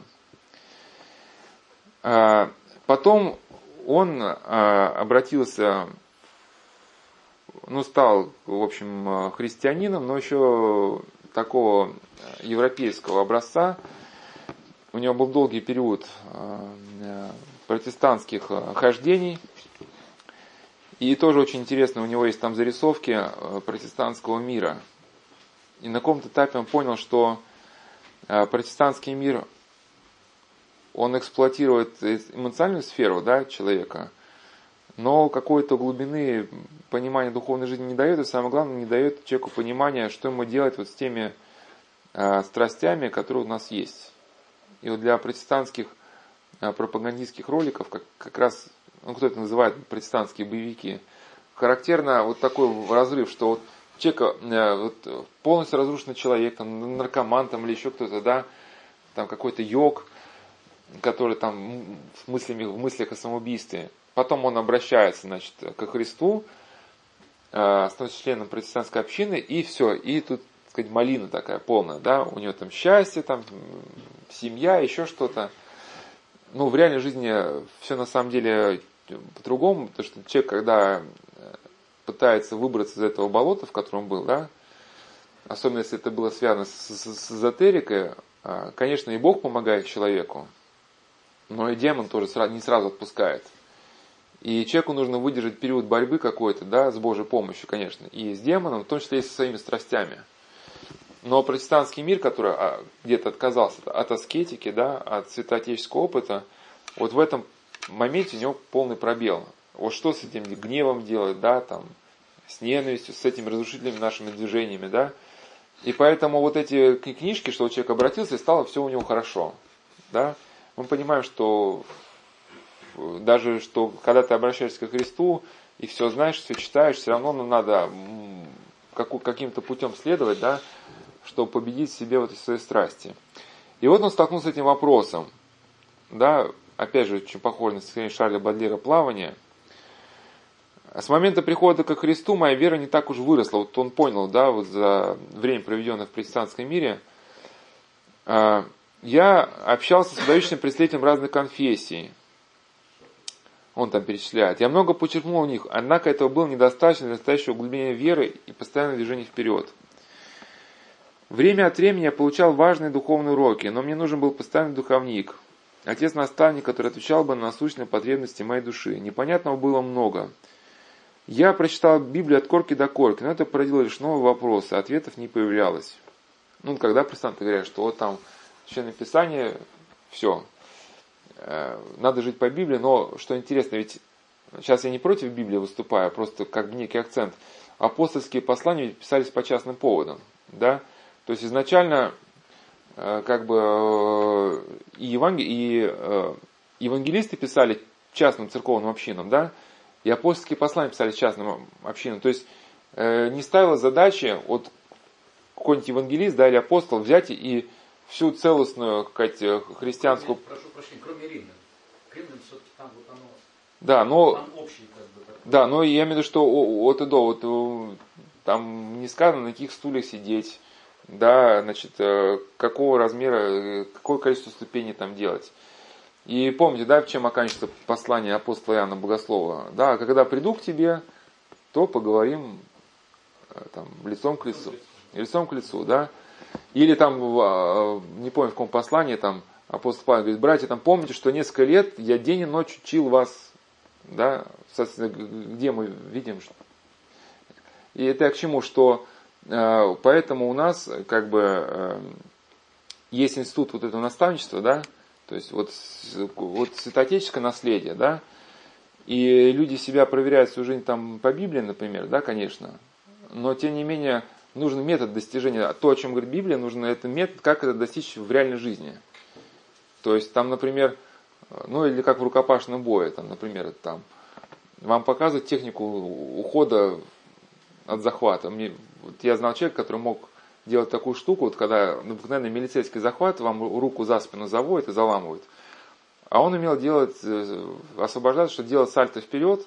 А, потом он а, обратился, ну, стал, в общем, христианином, но еще такого европейского образца. У него был долгий период а, протестантских хождений. И тоже очень интересно, у него есть там зарисовки протестантского мира. И на каком-то этапе он понял, что протестантский мир он эксплуатирует эмоциональную сферу да, человека, но какой-то глубины понимания духовной жизни не дает, и самое главное, не дает человеку понимания, что ему делать вот с теми э, страстями, которые у нас есть. И вот для протестантских э, пропагандистских роликов, как, как раз, ну кто это называет, протестантские боевики, характерно вот такой разрыв, что вот человека, э, вот, полностью разрушенный человек, там, наркоман там, или еще кто-то, да, там какой-то йог, который там в, мыслями, в мыслях о самоубийстве. Потом он обращается значит, ко Христу, э, становится членом протестантской общины, и все, и тут, так сказать, малина такая полная, да, у него там счастье, там семья, еще что-то. Ну, в реальной жизни все на самом деле по-другому, потому что человек, когда э, пытается выбраться из этого болота, в котором был, да, особенно если это было связано с, с, с эзотерикой, э, конечно, и Бог помогает человеку, но и демон тоже не сразу отпускает. И человеку нужно выдержать период борьбы какой-то, да, с Божьей помощью, конечно, и с демоном, в том числе и со своими страстями. Но протестантский мир, который а, где-то отказался от аскетики, да, от святоотеческого опыта, вот в этом моменте у него полный пробел. Вот что с этим гневом делать, да, там, с ненавистью, с этими разрушительными нашими движениями, да. И поэтому вот эти книжки, что человек обратился, и стало все у него хорошо, да мы понимаем, что даже что когда ты обращаешься к Христу и все знаешь, все читаешь, все равно ну, надо каким-то путем следовать, да, чтобы победить в себе вот эти свои страсти. И вот он столкнулся с этим вопросом, да, опять же, очень похоже на стихотворение Шарля Бадлера «Плавание». С момента прихода ко Христу моя вера не так уж выросла. Вот он понял, да, вот за время, проведенное в протестантском мире, а, я общался с выдающимся представителем разных конфессий. Он там перечисляет. Я много почерпнул у них, однако этого было недостаточно для настоящего углубления веры и постоянного движения вперед. Время от времени я получал важные духовные уроки, но мне нужен был постоянный духовник, отец-наставник, который отвечал бы на насущные потребности моей души. Непонятного было много. Я прочитал Библию от корки до корки, но это породило лишь новые вопросы, ответов не появлялось. Ну, когда протестанты говорят, что вот там Священное Писание, все, э, надо жить по Библии, но что интересно, ведь сейчас я не против Библии выступаю, а просто как бы некий акцент. Апостольские послания писались по частным поводам, да, то есть изначально э, как бы э, и, евангел... и евангелисты писали частным церковным общинам, да, и апостольские послания писали частным общинам. То есть не ставила задачи, вот какой-нибудь евангелист, да, или апостол взять и всю целостную, как сказать, христианскую... Прошу прощения, кроме римлян. Римлян все-таки там вот оно... Да, но... Там общий, как бы, такой. Да, но я имею в виду, что от и до, вот там не сказано, на каких стульях сидеть, да, значит, э, какого размера, э, какое количество ступеней там делать. И помните, да, в чем оканчивается послание апостола Иоанна Богослова? Да, когда приду к тебе, то поговорим э, там, лицом к лицу. Лицом к лицу, да. Или там, а, не помню в каком послании, там апостол Павел говорит, братья, там помните, что несколько лет я день и ночь учил вас, да, где мы видим, что... И это к чему, что э, поэтому у нас как бы э, есть институт вот этого наставничества, да, то есть вот, вот святоотеческое наследие, да, и люди себя проверяют всю жизнь там по Библии, например, да, конечно, но тем не менее нужен метод достижения. То, о чем говорит Библия, нужен это метод, как это достичь в реальной жизни. То есть там, например, ну или как в рукопашном бое, там, например, там, вам показывают технику ухода от захвата. Мне, вот я знал человека, который мог делать такую штуку, вот когда обыкновенный милицейский захват, вам руку за спину заводит и заламывает. А он умел делать, э, освобождаться, что делать сальто вперед,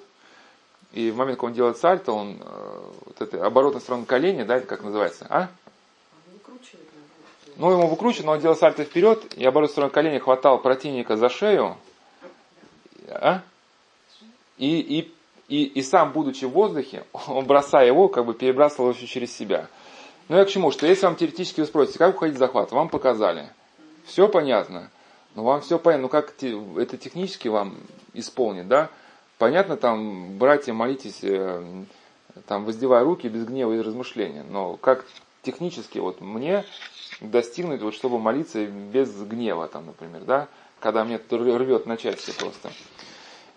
и в момент, когда он делает сальто, он э, вот это оборотная сторона колени, да, это как называется, а? Ну, ему выкручивает, но он делал сальто вперед, и оборотная сторона колени хватал противника за шею, а? И, и, и, и сам, будучи в воздухе, *laughs* он, бросая его, как бы перебрасывал его через себя. Ну, я к чему? Что если вам теоретически вы спросите, как уходить в захват, вам показали. Все понятно. Ну, вам все понятно. Ну, как это технически вам исполнить, да? Понятно, там, братья, молитесь, э, там, воздевая руки без гнева и размышления. Но как технически вот мне достигнуть, вот, чтобы молиться без гнева, там, например, да, когда мне рвет на части просто.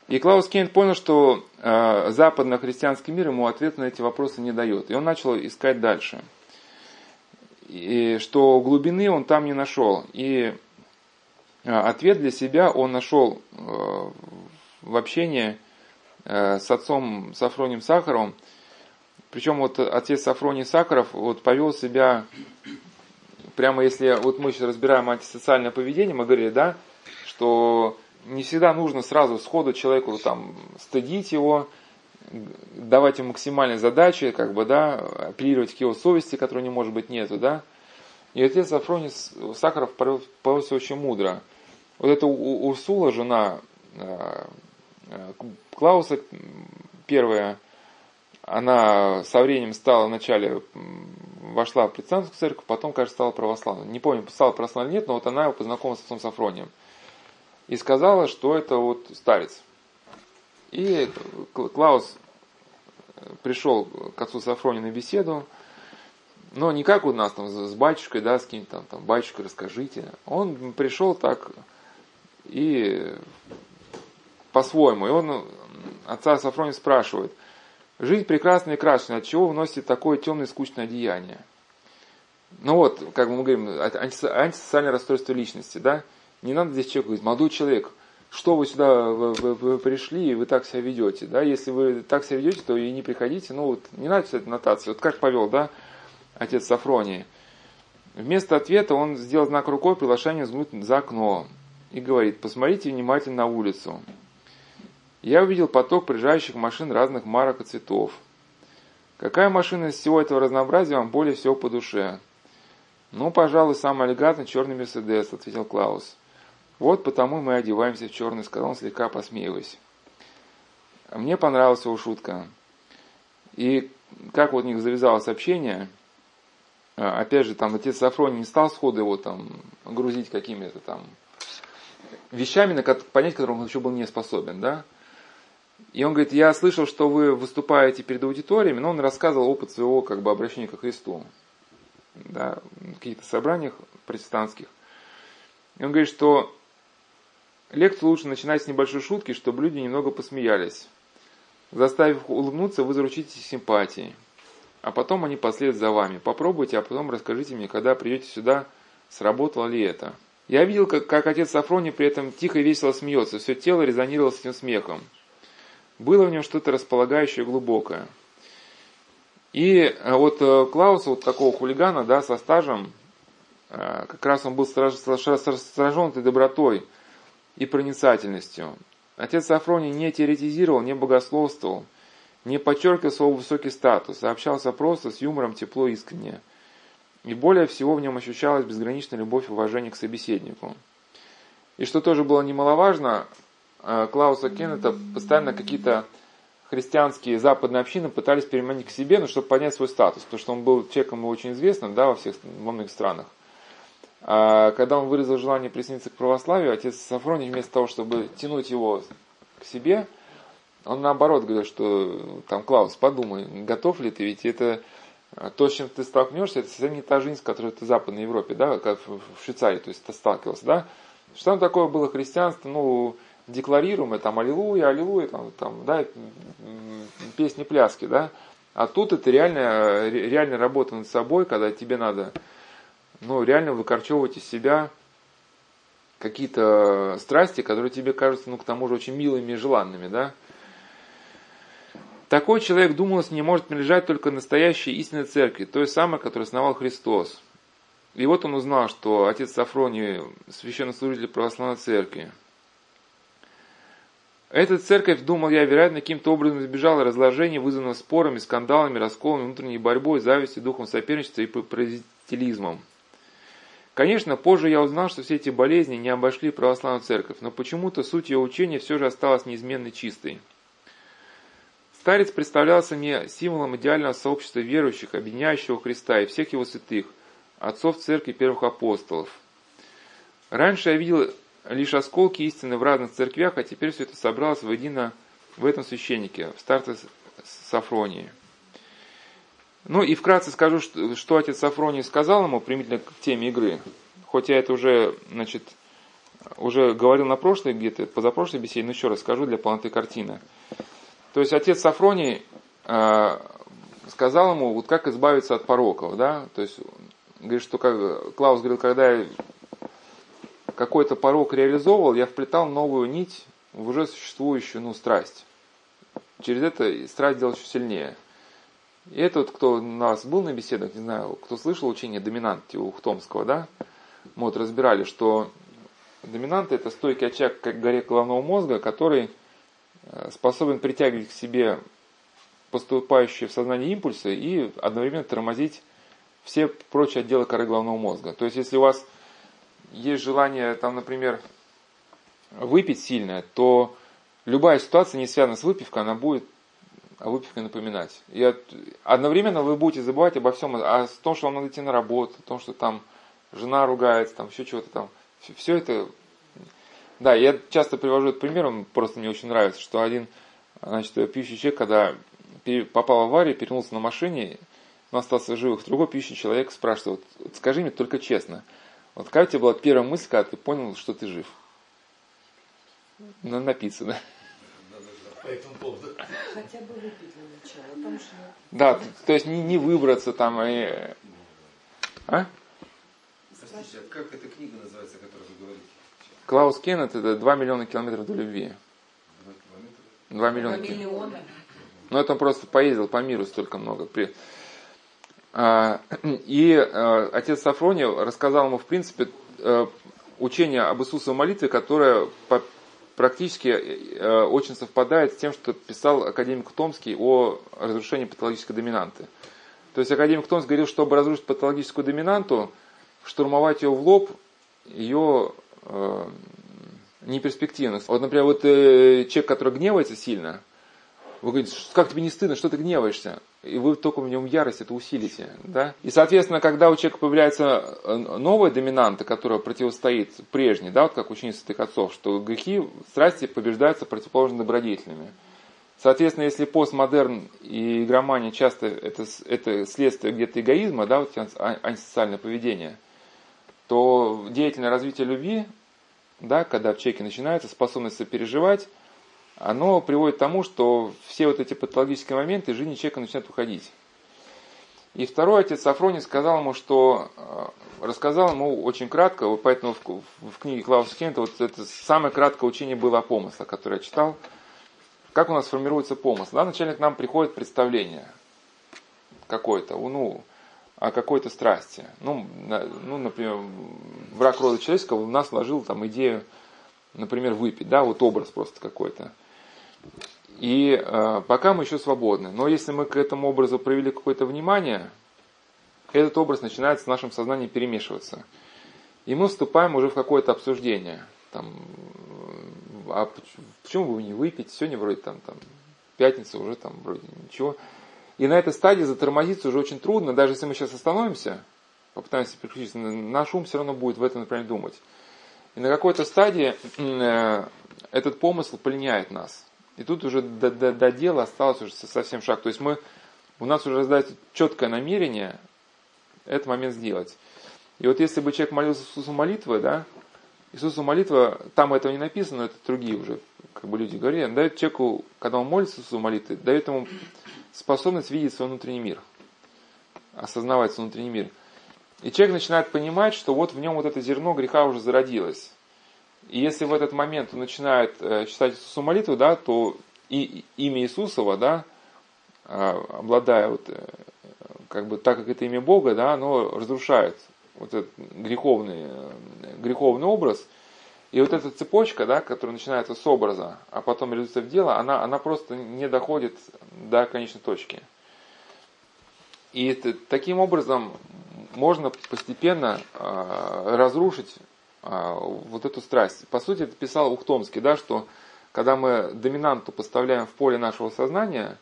И Клаус Кейн понял, что э, западно-христианский мир ему ответ на эти вопросы не дает. И он начал искать дальше. И что глубины он там не нашел. И э, ответ для себя он нашел э, в общении с отцом Сафронием Сахаровым. Причем вот отец Сафроний Сахаров вот повел себя, прямо если вот мы сейчас разбираем антисоциальное поведение, мы говорили, да, что не всегда нужно сразу сходу человеку там стыдить его, давать ему максимальные задачи, как бы, да, апеллировать к его совести, которой не может быть нету, да. И отец Сафроний Сахаров повел себя очень мудро. Вот эта Урсула, жена э, Э, Клауса первая, она со временем стала вначале, вошла в протестантскую церковь, потом, кажется, стала православной. Не помню, стала православной нет, но вот она познакомилась с отцом Сафронием. И сказала, что это вот старец. И Клаус пришел к отцу Сафронию на беседу, но не как у нас там с батюшкой, да, с кем-то там, там, батюшка, расскажите. Он пришел так и по-своему. И он отца Сафрония спрашивает, жизнь прекрасная и красная, от чего вы носите такое темное и скучное одеяние? Ну вот, как мы говорим, антисоциальное расстройство личности, да? Не надо здесь человеку говорить, молодой человек, что вы сюда вы, вы- вы пришли, и вы так себя ведете. Да? Если вы так себя ведете, то и не приходите. Ну, вот, не надо писать нотацию. Вот как повел, да, отец Сафронии. Вместо ответа он сделал знак рукой, приглашение взглянуть за окно. И говорит, посмотрите внимательно на улицу. Я увидел поток приезжающих машин разных марок и цветов. Какая машина из всего этого разнообразия вам более всего по душе? Ну, пожалуй, самый элегантный черный Мерседес, ответил Клаус. Вот потому мы одеваемся в черный, сказал он, слегка посмеиваясь. Мне понравилась его шутка. И как вот у них завязалось общение, а, опять же, там отец Сафроний не стал сходу его там грузить какими-то там вещами, на понять которым он еще был не способен, да. И он говорит, я слышал, что вы выступаете перед аудиториями, но он рассказывал опыт своего как бы обращения ко Христу, да, в каких-то собраниях протестантских. И он говорит, что лекцию лучше начинать с небольшой шутки, чтобы люди немного посмеялись. Заставив улыбнуться, вы заручитесь их симпатией. А потом они последуют за вами. Попробуйте, а потом расскажите мне, когда придете сюда, сработало ли это. Я видел, как, как отец Сафроний при этом тихо и весело смеется, все тело резонировало с этим смехом. Было в нем что-то располагающее глубокое. И э, вот э, Клаус, вот такого хулигана, да, со стажем, э, как раз он был сражен этой добротой и проницательностью. Отец Сафроний не теоретизировал, не богословствовал, не подчеркивал свой высокий статус, а общался просто с юмором, тепло искренне. И более всего в нем ощущалась безграничная любовь и уважение к собеседнику. И что тоже было немаловажно, Клауса Кеннета постоянно какие-то христианские западные общины пытались переманить к себе, ну, чтобы поднять свой статус, потому что он был человеком очень известным да, во, всех, во многих странах. А когда он выразил желание присоединиться к православию, отец Сафроний вместо того, чтобы тянуть его к себе, он наоборот говорил, что там, Клаус, подумай, готов ли ты, ведь это а, то, с чем ты столкнешься, это совсем не та жизнь, с которой ты в Западной Европе, да, как в Швейцарии, то есть ты сталкивался, да. Что там такое было христианство, ну, декларируемое, там, аллилуйя, аллилуйя, там, там, да, песни, пляски, да. А тут это реальная, ре- реальная работа над собой, когда тебе надо, ну, реально выкорчевывать из себя какие-то страсти, которые тебе кажутся, ну, к тому же, очень милыми и желанными, да. Такой человек, думалось, не может принадлежать только настоящей истинной церкви, той самой, которую основал Христос. И вот он узнал, что отец Сафроний священнослужитель православной церкви. Эта церковь, думал я, вероятно, каким-то образом избежала разложения, вызванного спорами, скандалами, расколами, внутренней борьбой, завистью, духом соперничества и паразитилизмом. Конечно, позже я узнал, что все эти болезни не обошли православную церковь, но почему-то суть ее учения все же осталась неизменно чистой. Старец представлялся мне символом идеального сообщества верующих, объединяющего Христа и всех его святых, отцов церкви первых апостолов. Раньше я видел лишь осколки истины в разных церквях, а теперь все это собралось воедино в этом священнике, в старце Сафронии. Ну и вкратце скажу, что, что отец Сафроний сказал ему примительно к теме игры. Хоть я это уже, значит, уже говорил на прошлой где-то, позапрошлой беседе, но еще раз скажу для полноты картины. То есть отец Сафроний э, сказал ему, вот как избавиться от пороков, да, то есть говорит, что как, Клаус говорил, когда я какой-то порог реализовывал, я вплетал новую нить в уже существующую, ну, страсть. Через это страсть делал еще сильнее. И это вот, кто у нас был на беседах, не знаю, кто слышал учение доминант у Хтомского, да, мы вот разбирали, что доминант это стойкий очаг как горе головного мозга, который способен притягивать к себе поступающие в сознание импульсы и одновременно тормозить все прочие отделы коры головного мозга. То есть, если у вас есть желание, там, например, выпить сильное, то любая ситуация, не связанная с выпивкой, она будет о выпивке напоминать. И одновременно вы будете забывать обо всем, о том, что вам надо идти на работу, о том, что там жена ругается, там еще чего-то там. Все это да, я часто привожу этот пример, он просто мне очень нравится, что один значит, пьющий человек, когда попал в аварию, перевернулся на машине, но остался живых, другой пьющий человек спрашивает, вот, скажи мне только честно, вот какая у тебя была первая мысль, когда ты понял, что ты жив? Надо напиться, да? По этому поводу. Хотя бы выпить для начала, потому что... Да, то есть не, не выбраться там и... А? Простите, а как эта книга называется, о которой вы говорите? Клаус Кеннет это 2 миллиона километров до любви. 2 миллиона километров. Миллионы. Ну, это он просто поездил по миру столько много. А, *clears throat* И э, отец Сафроний рассказал ему, в принципе, э, учение об Иисусовой молитве, которое практически э, очень совпадает с тем, что писал академик Томский о разрушении патологической доминанты. То есть академик Томский говорил, чтобы разрушить патологическую доминанту, штурмовать ее в лоб, ее э, неперспективность. Вот, например, вот э, человек, который гневается сильно, вы говорите, «Ш- как тебе не стыдно, что ты гневаешься? И вы только в нем ярость это усилите. Да? И, соответственно, когда у человека появляется э, новая доминанта, которая противостоит прежней, да, вот как ученица святых отцов, что грехи, страсти побеждаются противоположно добродетельными. Соответственно, если постмодерн и игромания часто это, это следствие где-то эгоизма, да, вот а- антисоциальное поведение, то деятельное развитие любви, да, когда в человеке начинается способность сопереживать, оно приводит к тому, что все вот эти патологические моменты из жизни человека начинают уходить. И второй отец Сафроний сказал ему, что э, рассказал ему очень кратко, вот поэтому в, в книге Клауса Кента вот это самое краткое учение было о помыслах, которое я читал. Как у нас формируется помысл? Да, вначале к нам приходит представление какое-то, ну, о какой-то страсти. Ну, на- ну, например, враг рода человеческого в нас вложил там идею, например, выпить, да, вот образ просто какой-то. И э, пока мы еще свободны. Но если мы к этому образу проявили какое-то внимание, этот образ начинает с нашим сознанием перемешиваться. И мы вступаем уже в какое-то обсуждение. Там, э, а поч- почему бы не выпить? Сегодня вроде там, там пятница, уже там вроде ничего. И на этой стадии затормозиться уже очень трудно, даже если мы сейчас остановимся, попытаемся переключиться, наш ум все равно будет в этом например, думать. И на какой-то стадии э, этот помысл пленяет нас. И тут уже до, до- до дела осталось уже совсем шаг. То есть мы, у нас уже раздается четкое намерение этот момент сделать. И вот если бы человек молился Иисусу молитвы, да, Иисусу молитва, там этого не написано, но это другие уже как бы люди говорили, он дает человеку, когда он молится Иисусу молитвы, дает ему способность видеть свой внутренний мир, осознавать свой внутренний мир. И человек начинает понимать, что вот в нем вот это зерно греха уже зародилось. И если в этот момент он начинает э, читать Иисусу молитву, да, то и, имя Иисусова, да, а, обладая вот, э, как бы так как это имя Бога, да, оно разрушает вот этот греховный, э, греховный образ. И вот эта цепочка, да, которая начинается с образа, а потом реализуется в дело, она, она просто не доходит до конечной точки. И т- таким образом можно постепенно а, разрушить вот эту страсть. По сути, это писал Ухтомский, да, что когда мы доминанту поставляем в поле нашего сознания,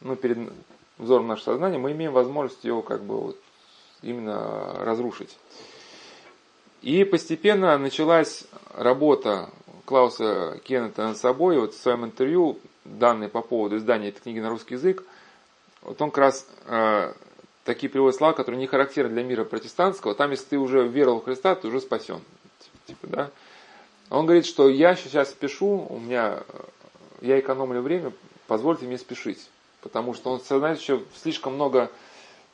ну, перед взором нашего сознания, мы имеем возможность ее как бы вот именно разрушить. И постепенно началась работа Клауса Кеннета над собой. Вот в своем интервью, данные по поводу издания этой книги на русский язык, вот он как раз э, такие приводит слова, которые не характерны для мира протестантского. Там, если ты уже веровал в Христа, ты уже спасен. Типа, да? Он говорит, что я сейчас спешу, у меня, э, я экономлю время, позвольте мне спешить. Потому что он сознает еще слишком много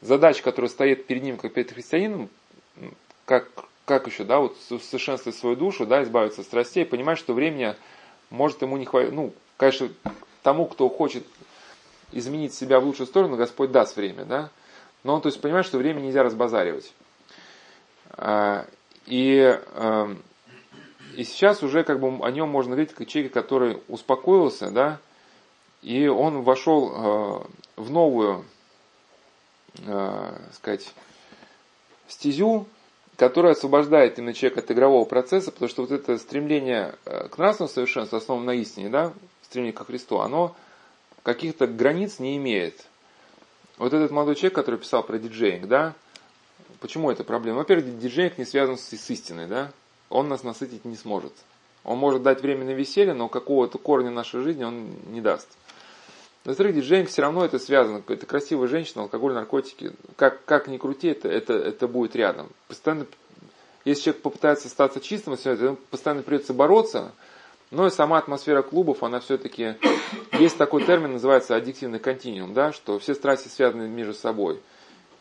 задач, которые стоят перед ним, как перед христианином, как, как еще, да, вот совершенствовать свою душу, да, избавиться от страстей, понимать, что времени может ему не хватить. Ну, конечно, тому, кто хочет изменить себя в лучшую сторону, Господь даст время, да. Он, то есть, понимает, что время нельзя разбазаривать. А, И, эм, и сейчас уже как бы о нем можно говорить как человек, который успокоился, да, и он вошел э, в новую, э, сказать, стезю, которая освобождает именно человека от игрового процесса, потому что вот это стремление э, к нравственному совершенству, основанном на истине, да, стремление ко Христу, оно каких-то границ не имеет. Вот этот молодой человек, который писал про диджеинг, да, почему это проблема? Во-первых, диджеинг не связан с, с истиной, да, он нас насытить не сможет. Он может дать временное веселье, но какого-то корня нашей жизни он не даст. Во-вторых, диджеинг все равно это связано. Это красивая женщина, алкоголь, наркотики. Как, как ни крути, это, это, это будет рядом. Постоянно, если человек попытается остаться чистым, ему постоянно придется бороться, но и сама атмосфера клубов, она все-таки... Есть такой термин, называется аддиктивный континуум, да, что все страсти связаны между собой.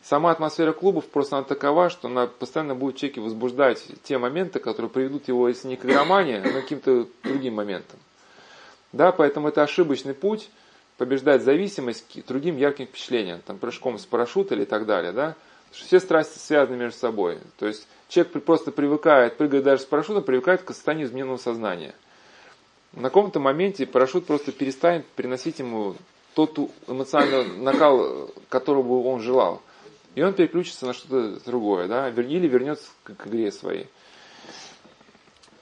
сама атмосфера клубов просто она такова, что она постоянно будет человеке возбуждать те моменты, которые приведут его, если не к игромании, но к каким-то другим моментам. Да, поэтому это ошибочный путь побеждать зависимость к другим ярким впечатлениям, там, прыжком с парашюта или так далее, да. Все страсти связаны между собой. То есть человек просто привыкает, прыгает даже с парашютом, привыкает к состоянию измененного сознания. На каком-то моменте парашют просто перестанет приносить ему тот эмоциональный накал, которого он желал. И он переключится на что-то другое, да, или вернется к игре своей.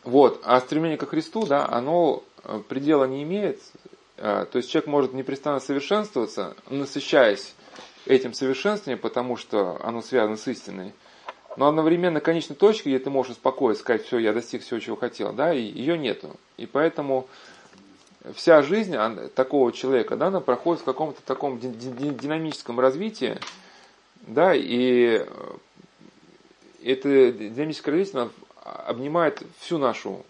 Вот. А стремление ко Христу, да, оно э, предела не имеет. А, то есть человек может непрестанно совершенствоваться, насыщаясь этим совершенствованием, потому что оно связано с истиной. Но одновременно конечной точки, где ты можешь успокоиться, сказать, все, я достиг всего, чего хотел, да, и ее нету. И поэтому вся жизнь такого человека, да, она проходит в каком-то таком динамическом развитии, да, и э, это динамическое развитие обнимает всю нашу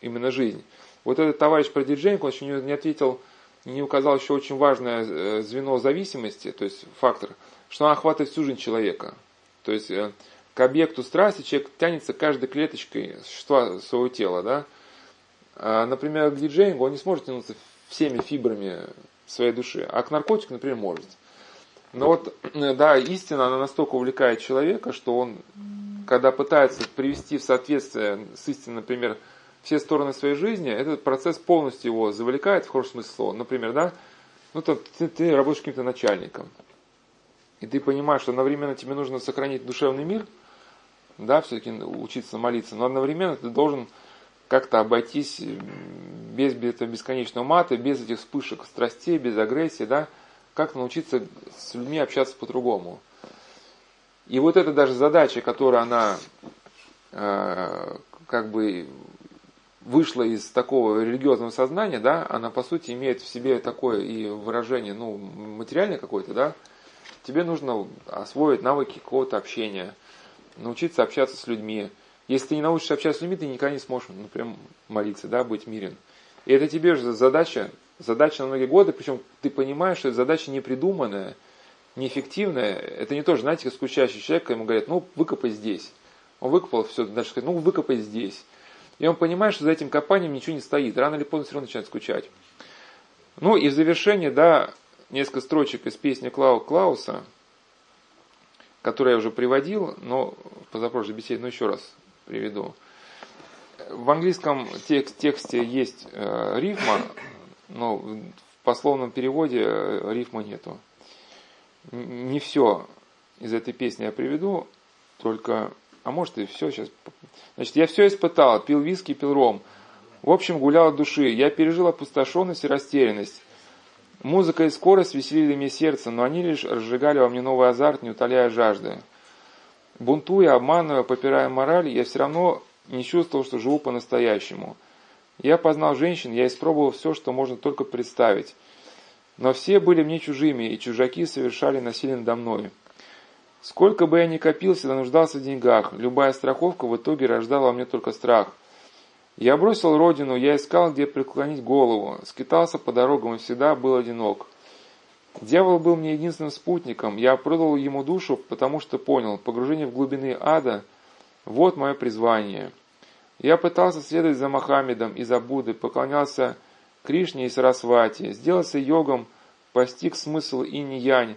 именно жизнь. Вот этот товарищ Продерженко, он еще не ответил, не указал еще очень важное э, звено зависимости, то есть фактор, что она охватывает всю жизнь человека. То есть э, к объекту страсти человек тянется каждой клеточкой существа своего тела. Да? А, например, к диджеингу он не сможет тянуться всеми фибрами своей души, а к наркотику, например, может. Но вот, э, да, истина, она настолько увлекает человека, что он, когда пытается привести в соответствие с истиной, например, все стороны своей жизни, этот процесс полностью его завлекает в хорошем смысле слова. Например, да, ну там, ты, ты работаешь каким-то начальником, и ты понимаешь, что одновременно тебе нужно сохранить душевный мир, да, все-таки учиться молиться, но одновременно ты должен как-то обойтись без этого бесконечного мата, без этих вспышек страстей, без агрессии, да, как научиться с людьми общаться по-другому. И вот эта даже задача, которая она э, как бы вышла из такого религиозного сознания, да, она по сути имеет в себе такое и выражение, ну, материальное какое-то, да, тебе нужно освоить навыки какого-то общения, научиться общаться с людьми. Если ты не научишься общаться с людьми, ты никогда не сможешь, например, молиться, да, быть мирен. И это тебе же задача задача на многие годы, причем ты понимаешь, что эта задача не придуманная, неэффективная. Это не тоже, знаете, как скучающий человек, ему говорят, ну, выкопай здесь. Он выкопал, все, дальше сказать, ну, выкопай здесь. И он понимает, что за этим копанием ничего не стоит. Рано или поздно все равно начинает скучать. Ну и в завершение, да, несколько строчек из песни Клау Клауса, которую я уже приводил, но позапрошлой беседе, но еще раз приведу. В английском текст, тексте есть э, рифма, но в пословном переводе э, рифма нету. Не все из этой песни я приведу, только, а может и все сейчас. Значит, я все испытал, пил виски, пил ром. В общем, гулял от души. Я пережил опустошенность и растерянность. Музыка и скорость веселили мне сердце, но они лишь разжигали во мне новый азарт, не утоляя жажды. Бунтуя, обманывая, попирая мораль, я все равно не чувствовал, что живу по-настоящему – я познал женщин, я испробовал все, что можно только представить. Но все были мне чужими, и чужаки совершали насилие надо мной. Сколько бы я ни копил, всегда нуждался в деньгах. Любая страховка в итоге рождала во мне только страх. Я бросил родину, я искал, где преклонить голову. Скитался по дорогам и всегда был одинок. Дьявол был мне единственным спутником. Я продал ему душу, потому что понял, погружение в глубины ада – вот мое призвание. Я пытался следовать за Мохаммедом и за Буддой, поклонялся Кришне и Сарасвати, сделался йогом, постиг смысл инь-янь.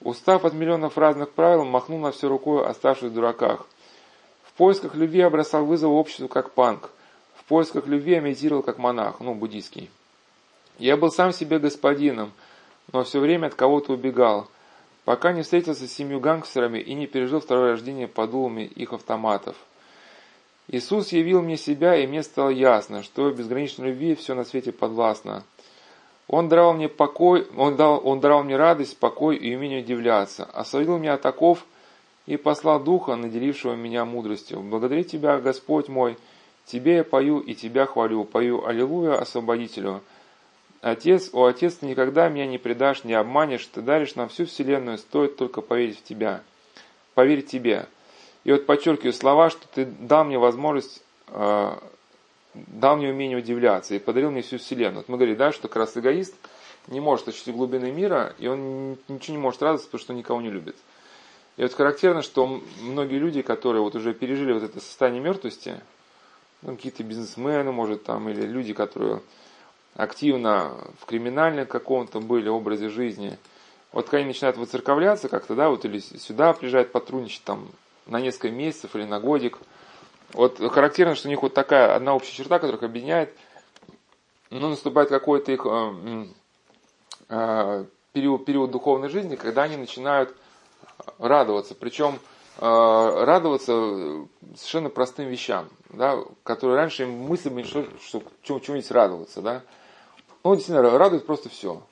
Устав от миллионов разных правил, махнул на все рукой, оставшись в дураках. В поисках любви бросал вызов обществу как панк. Поисках любви медитировал как монах, ну, буддийский. Я был сам себе господином, но все время от кого-то убегал, пока не встретился с семью гангстерами и не пережил второе рождение под дулами их автоматов. Иисус явил мне себя, и мне стало ясно, что безграничной любви все на свете подвластно. Он даровал мне покой, он, дал, он даровал мне радость, покой и умение удивляться, освободил меня от оков и послал Духа, наделившего меня мудростью. Благодарю Тебя, Господь мой, Тебе я пою и Тебя хвалю, пою Аллилуйя Освободителю. Отец, о Отец, ты никогда меня не предашь, не обманешь, ты даришь нам всю вселенную, стоит только поверить в Тебя. Поверить Тебе. И вот подчеркиваю слова, что ты дал мне возможность, э, дал мне умение удивляться и подарил мне всю вселенную. Вот мы говорили, да, что как раз эгоист не может ощутить глубины мира, и он ничего не может радоваться, потому что никого не любит. И вот характерно, что многие люди, которые вот уже пережили вот это состояние мертвости, ну, какие-то бизнесмены, может, там, или люди, которые активно в криминальном каком-то были образе жизни, вот когда они начинают выцерковляться как-то, да, вот или сюда приезжают потрудничать там на несколько месяцев или на годик, вот характерно, что у них вот такая одна общая черта, которая их объединяет, ну, наступает какой-то их э, э, период, период духовной жизни, когда они начинают радоваться. Причем радоваться совершенно простым вещам, да, которые раньше им мысли были, что, что чему-нибудь радоваться. Да. Ну, действительно, радует просто все.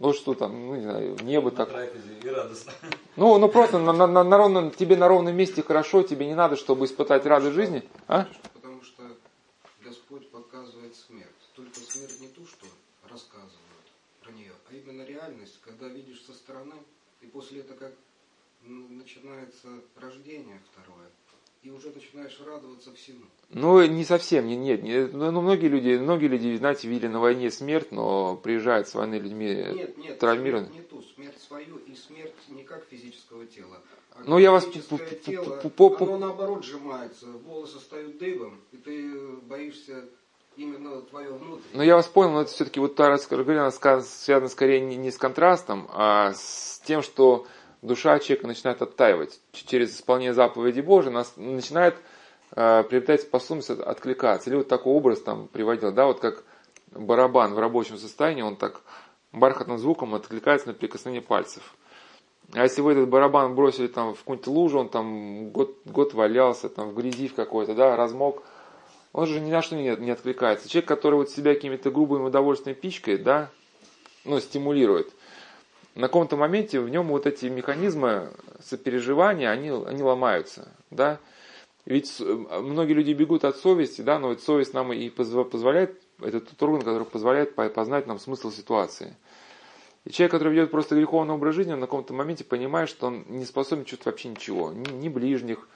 Ну что там, ну не знаю, небо На так. *laughs* Ну, ну просто на, на, на, на ровном, тебе на ровном месте хорошо, тебе не надо, чтобы испытать радость жизни. А? Потому что Господь показывает смерть. Только смерть не ту, что рассказывают про нее, а именно реальность, когда видишь со стороны, и после этого как начинается рождение второе, и уже начинаешь радоваться всему. Ну, не совсем, не, нет. не- ну, ну, многие люди, многие люди, знаете, видели на войне смерть, но приезжают с войны людьми Нет, нет, травмированы. смерть не ту, смерть свою и смерть не как физического тела. А Ну, я вас тело, пу- пу- оно наоборот сжимается, волосы стают дыбом, и ты боишься именно твое внутреннее. Но я вас понял, но это все-таки вот та ска- связана скорее не, не с контрастом, а с тем, что душа человека начинает оттаивать. Через исполнение заповеди Божьей нас начинает э, приобретать способность от- откликаться. Или вот такой образ там приводил, да, вот как барабан в рабочем состоянии, он так бархатным звуком откликается на прикосновение пальцев. А если вы этот барабан бросили там в какую-нибудь лужу, он там год, год валялся, там в грязи в какой-то, да, размок, он же ни на что не, не откликается. Человек, который вот себя какими-то грубыми удовольствиями пичкает, да, ну, стимулирует, на каком-то моменте в нем вот эти механизмы сопереживания, они, они ломаются, да. Ведь многие люди бегут от совести, да, но вот совесть нам и позв- позволяет, это тот орган, который позволяет по- познать нам смысл ситуации. И человек, который ведет просто греховный образ жизни, он на каком-то моменте понимает, что он не способен чувствовать вообще ничего, ни, ни ближних,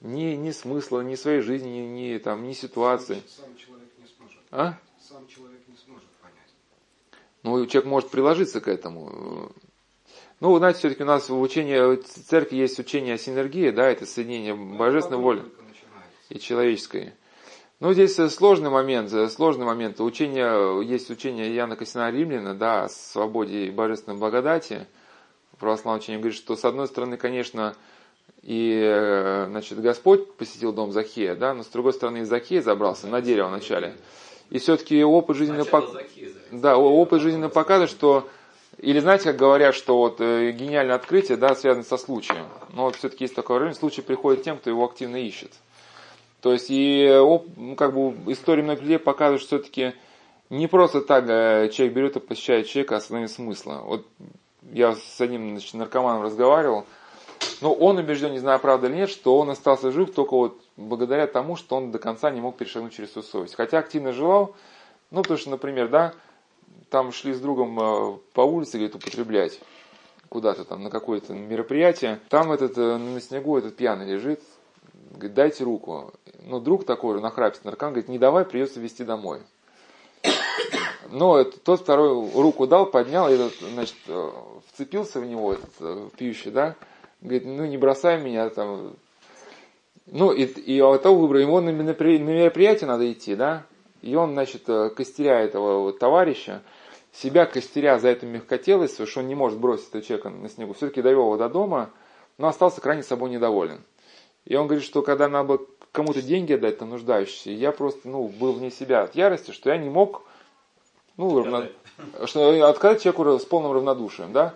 ни, ни смысла, ни своей жизни, ни, ни, там, ни ситуации. Сам человек не сможет. А? Сам человек не сможет. Ну, человек может приложиться к этому. Ну, вы знаете, все-таки у нас в учении в церкви есть учение о синергии, да, это соединение божественной Потом воли и человеческой. Ну, здесь э, сложный момент, э, сложный момент. Учение, есть учение Иоанна Косина Римляна, да, о свободе и божественной благодати. Православное учение говорит, что с одной стороны, конечно, и, э, значит, Господь посетил дом Захея, да, но с другой стороны и Захей забрался на дерево вначале. И все-таки опыт Сначала пок- да, опыт жизненно показывает, что или знаете, как говорят, что вот э, гениальное открытие, да, связано со случаем. Но вот все-таки есть такое выражение, случай приходит тем, кто его активно ищет. То есть и э, оп- ну, как бы история многих людей показывает, что все-таки не просто так э, человек берет и посещает человека осознание смысла. Вот я с одним значит, наркоманом разговаривал, но он убежден, не знаю, правда или нет, что он остался жив только вот благодаря тому, что он до конца не мог перешагнуть через свою совесть. Хотя активно желал, ну, потому что, например, да, там шли с другом э, по улице, говорит, употреблять куда-то там на какое-то мероприятие. Там этот э, на снегу этот пьяный лежит, говорит, дайте руку. Ну, друг такой, нахрапистый наркоман, говорит, не давай, придется везти домой. Но тот второй руку дал, поднял, и этот, значит, э, вцепился в него, этот пьющий, да, говорит, ну не бросай меня там. Ну, и, и от того выбора, ему на, меропри- на мероприятие надо идти, да, и он, значит, э, костеря этого вот товарища, себя костеря за эту мягкотелость, что он не может бросить этого человека на снегу, все-таки довел его до дома, но остался крайне собой недоволен. И он говорит, что когда надо было кому-то деньги отдать, там, нуждающийся, я просто, ну, был вне себя от ярости, что я не мог, ну, равно- что отказать человеку с полным равнодушием, да.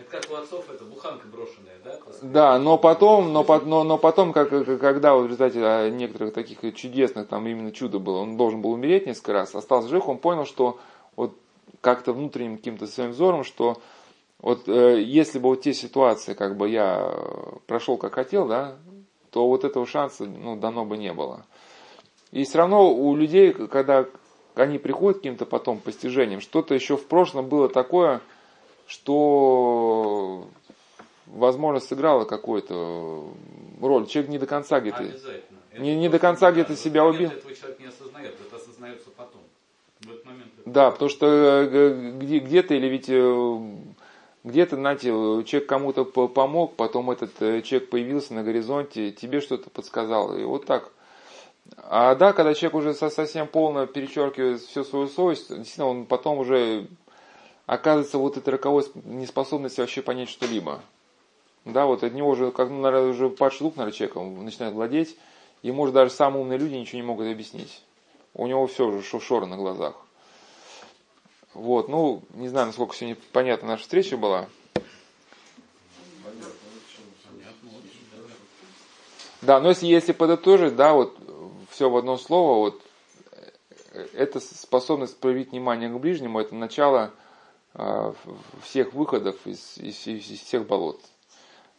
Это как у отцов, это буханка брошенная, да? Да, но потом, но, но, но потом, как, когда в результате а, некоторых таких чудесных, там именно чудо было, он должен был умереть несколько раз, остался жив, он понял, что вот как-то внутренним каким-то своим взором, что вот э, если бы вот те ситуации, как бы я прошел как хотел, да, то вот этого шанса, ну, дано бы не было. И все равно у людей, когда они приходят к каким-то потом постижениям, что-то еще в прошлом было такое, что, возможно, сыграло какую-то роль. Человек не до конца где-то... Не- не до конца где-то себя убил. Этого человек не осознает, это осознается потом. В этот момент это- Да, потому что э, где-то или ведь э, где-то, знаете, человек кому-то по- помог, потом этот э, человек появился на горизонте, тебе что-то подсказал, и вот так. А да, когда человек уже со- совсем полно перечеркивает всю свою совесть, действительно, он потом уже оказывается вот этой роковой сп- неспособности вообще понять что-либо. Да, вот от него уже, как, ну, наверное, уже падший лук, наверное, человеком начинает владеть, и может даже самые умные люди ничего не могут объяснить. У него все уже шушора на глазах. Вот, ну, не знаю, насколько сегодня понятна наша встреча была. Да, но если, если подытожить, да, вот все в одно слово, вот э, эта способность проявить внимание к ближнему, это начало всех выходов из, из- из- всех болот.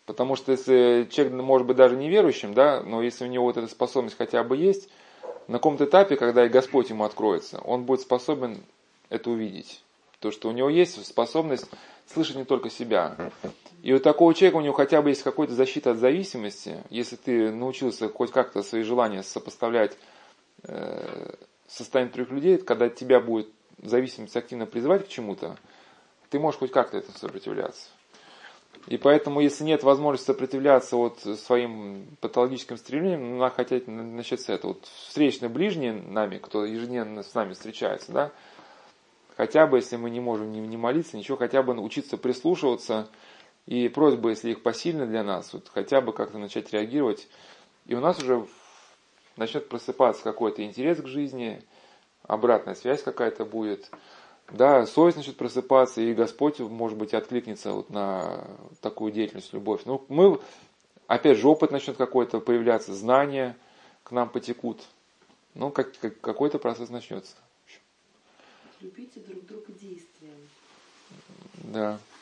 Потому что если человек может быть даже неверующим, да, но если у него вот эта способность хотя бы есть, на каком-то этапе, когда и Господь ему откроется, он будет способен это увидеть. То, что у него есть способность слышать не только себя. И у такого человека у него хотя бы есть какая-то защита от зависимости, если ты научился хоть как-то свои желания сопоставлять э, с состоянием других людей, когда тебя будет зависимость активно призывать к чему-то, ты можешь хоть как-то этому сопротивляться. И поэтому, если нет возможности сопротивляться вот своим патологическим стремлениям, ну, надо хотеть начать с этого. Вот встречные ближние нами, кто ежедневно с нами встречается, да, хотя бы, если мы не можем не, не молиться, ничего, хотя бы учиться прислушиваться, и просьбы, если их посильны для нас, вот хотя бы как-то начать реагировать, и у нас уже начнет просыпаться какой-то интерес к жизни, обратная связь какая-то будет, да, совесть начнет просыпаться, и Господь, может быть, откликнется вот на такую деятельность, любовь. Ну, мы, опять же, опыт начнет какой-то появляться, знания к нам потекут. Ну, как, как- какой-то процесс начнется. Любите друг друга действием. Да.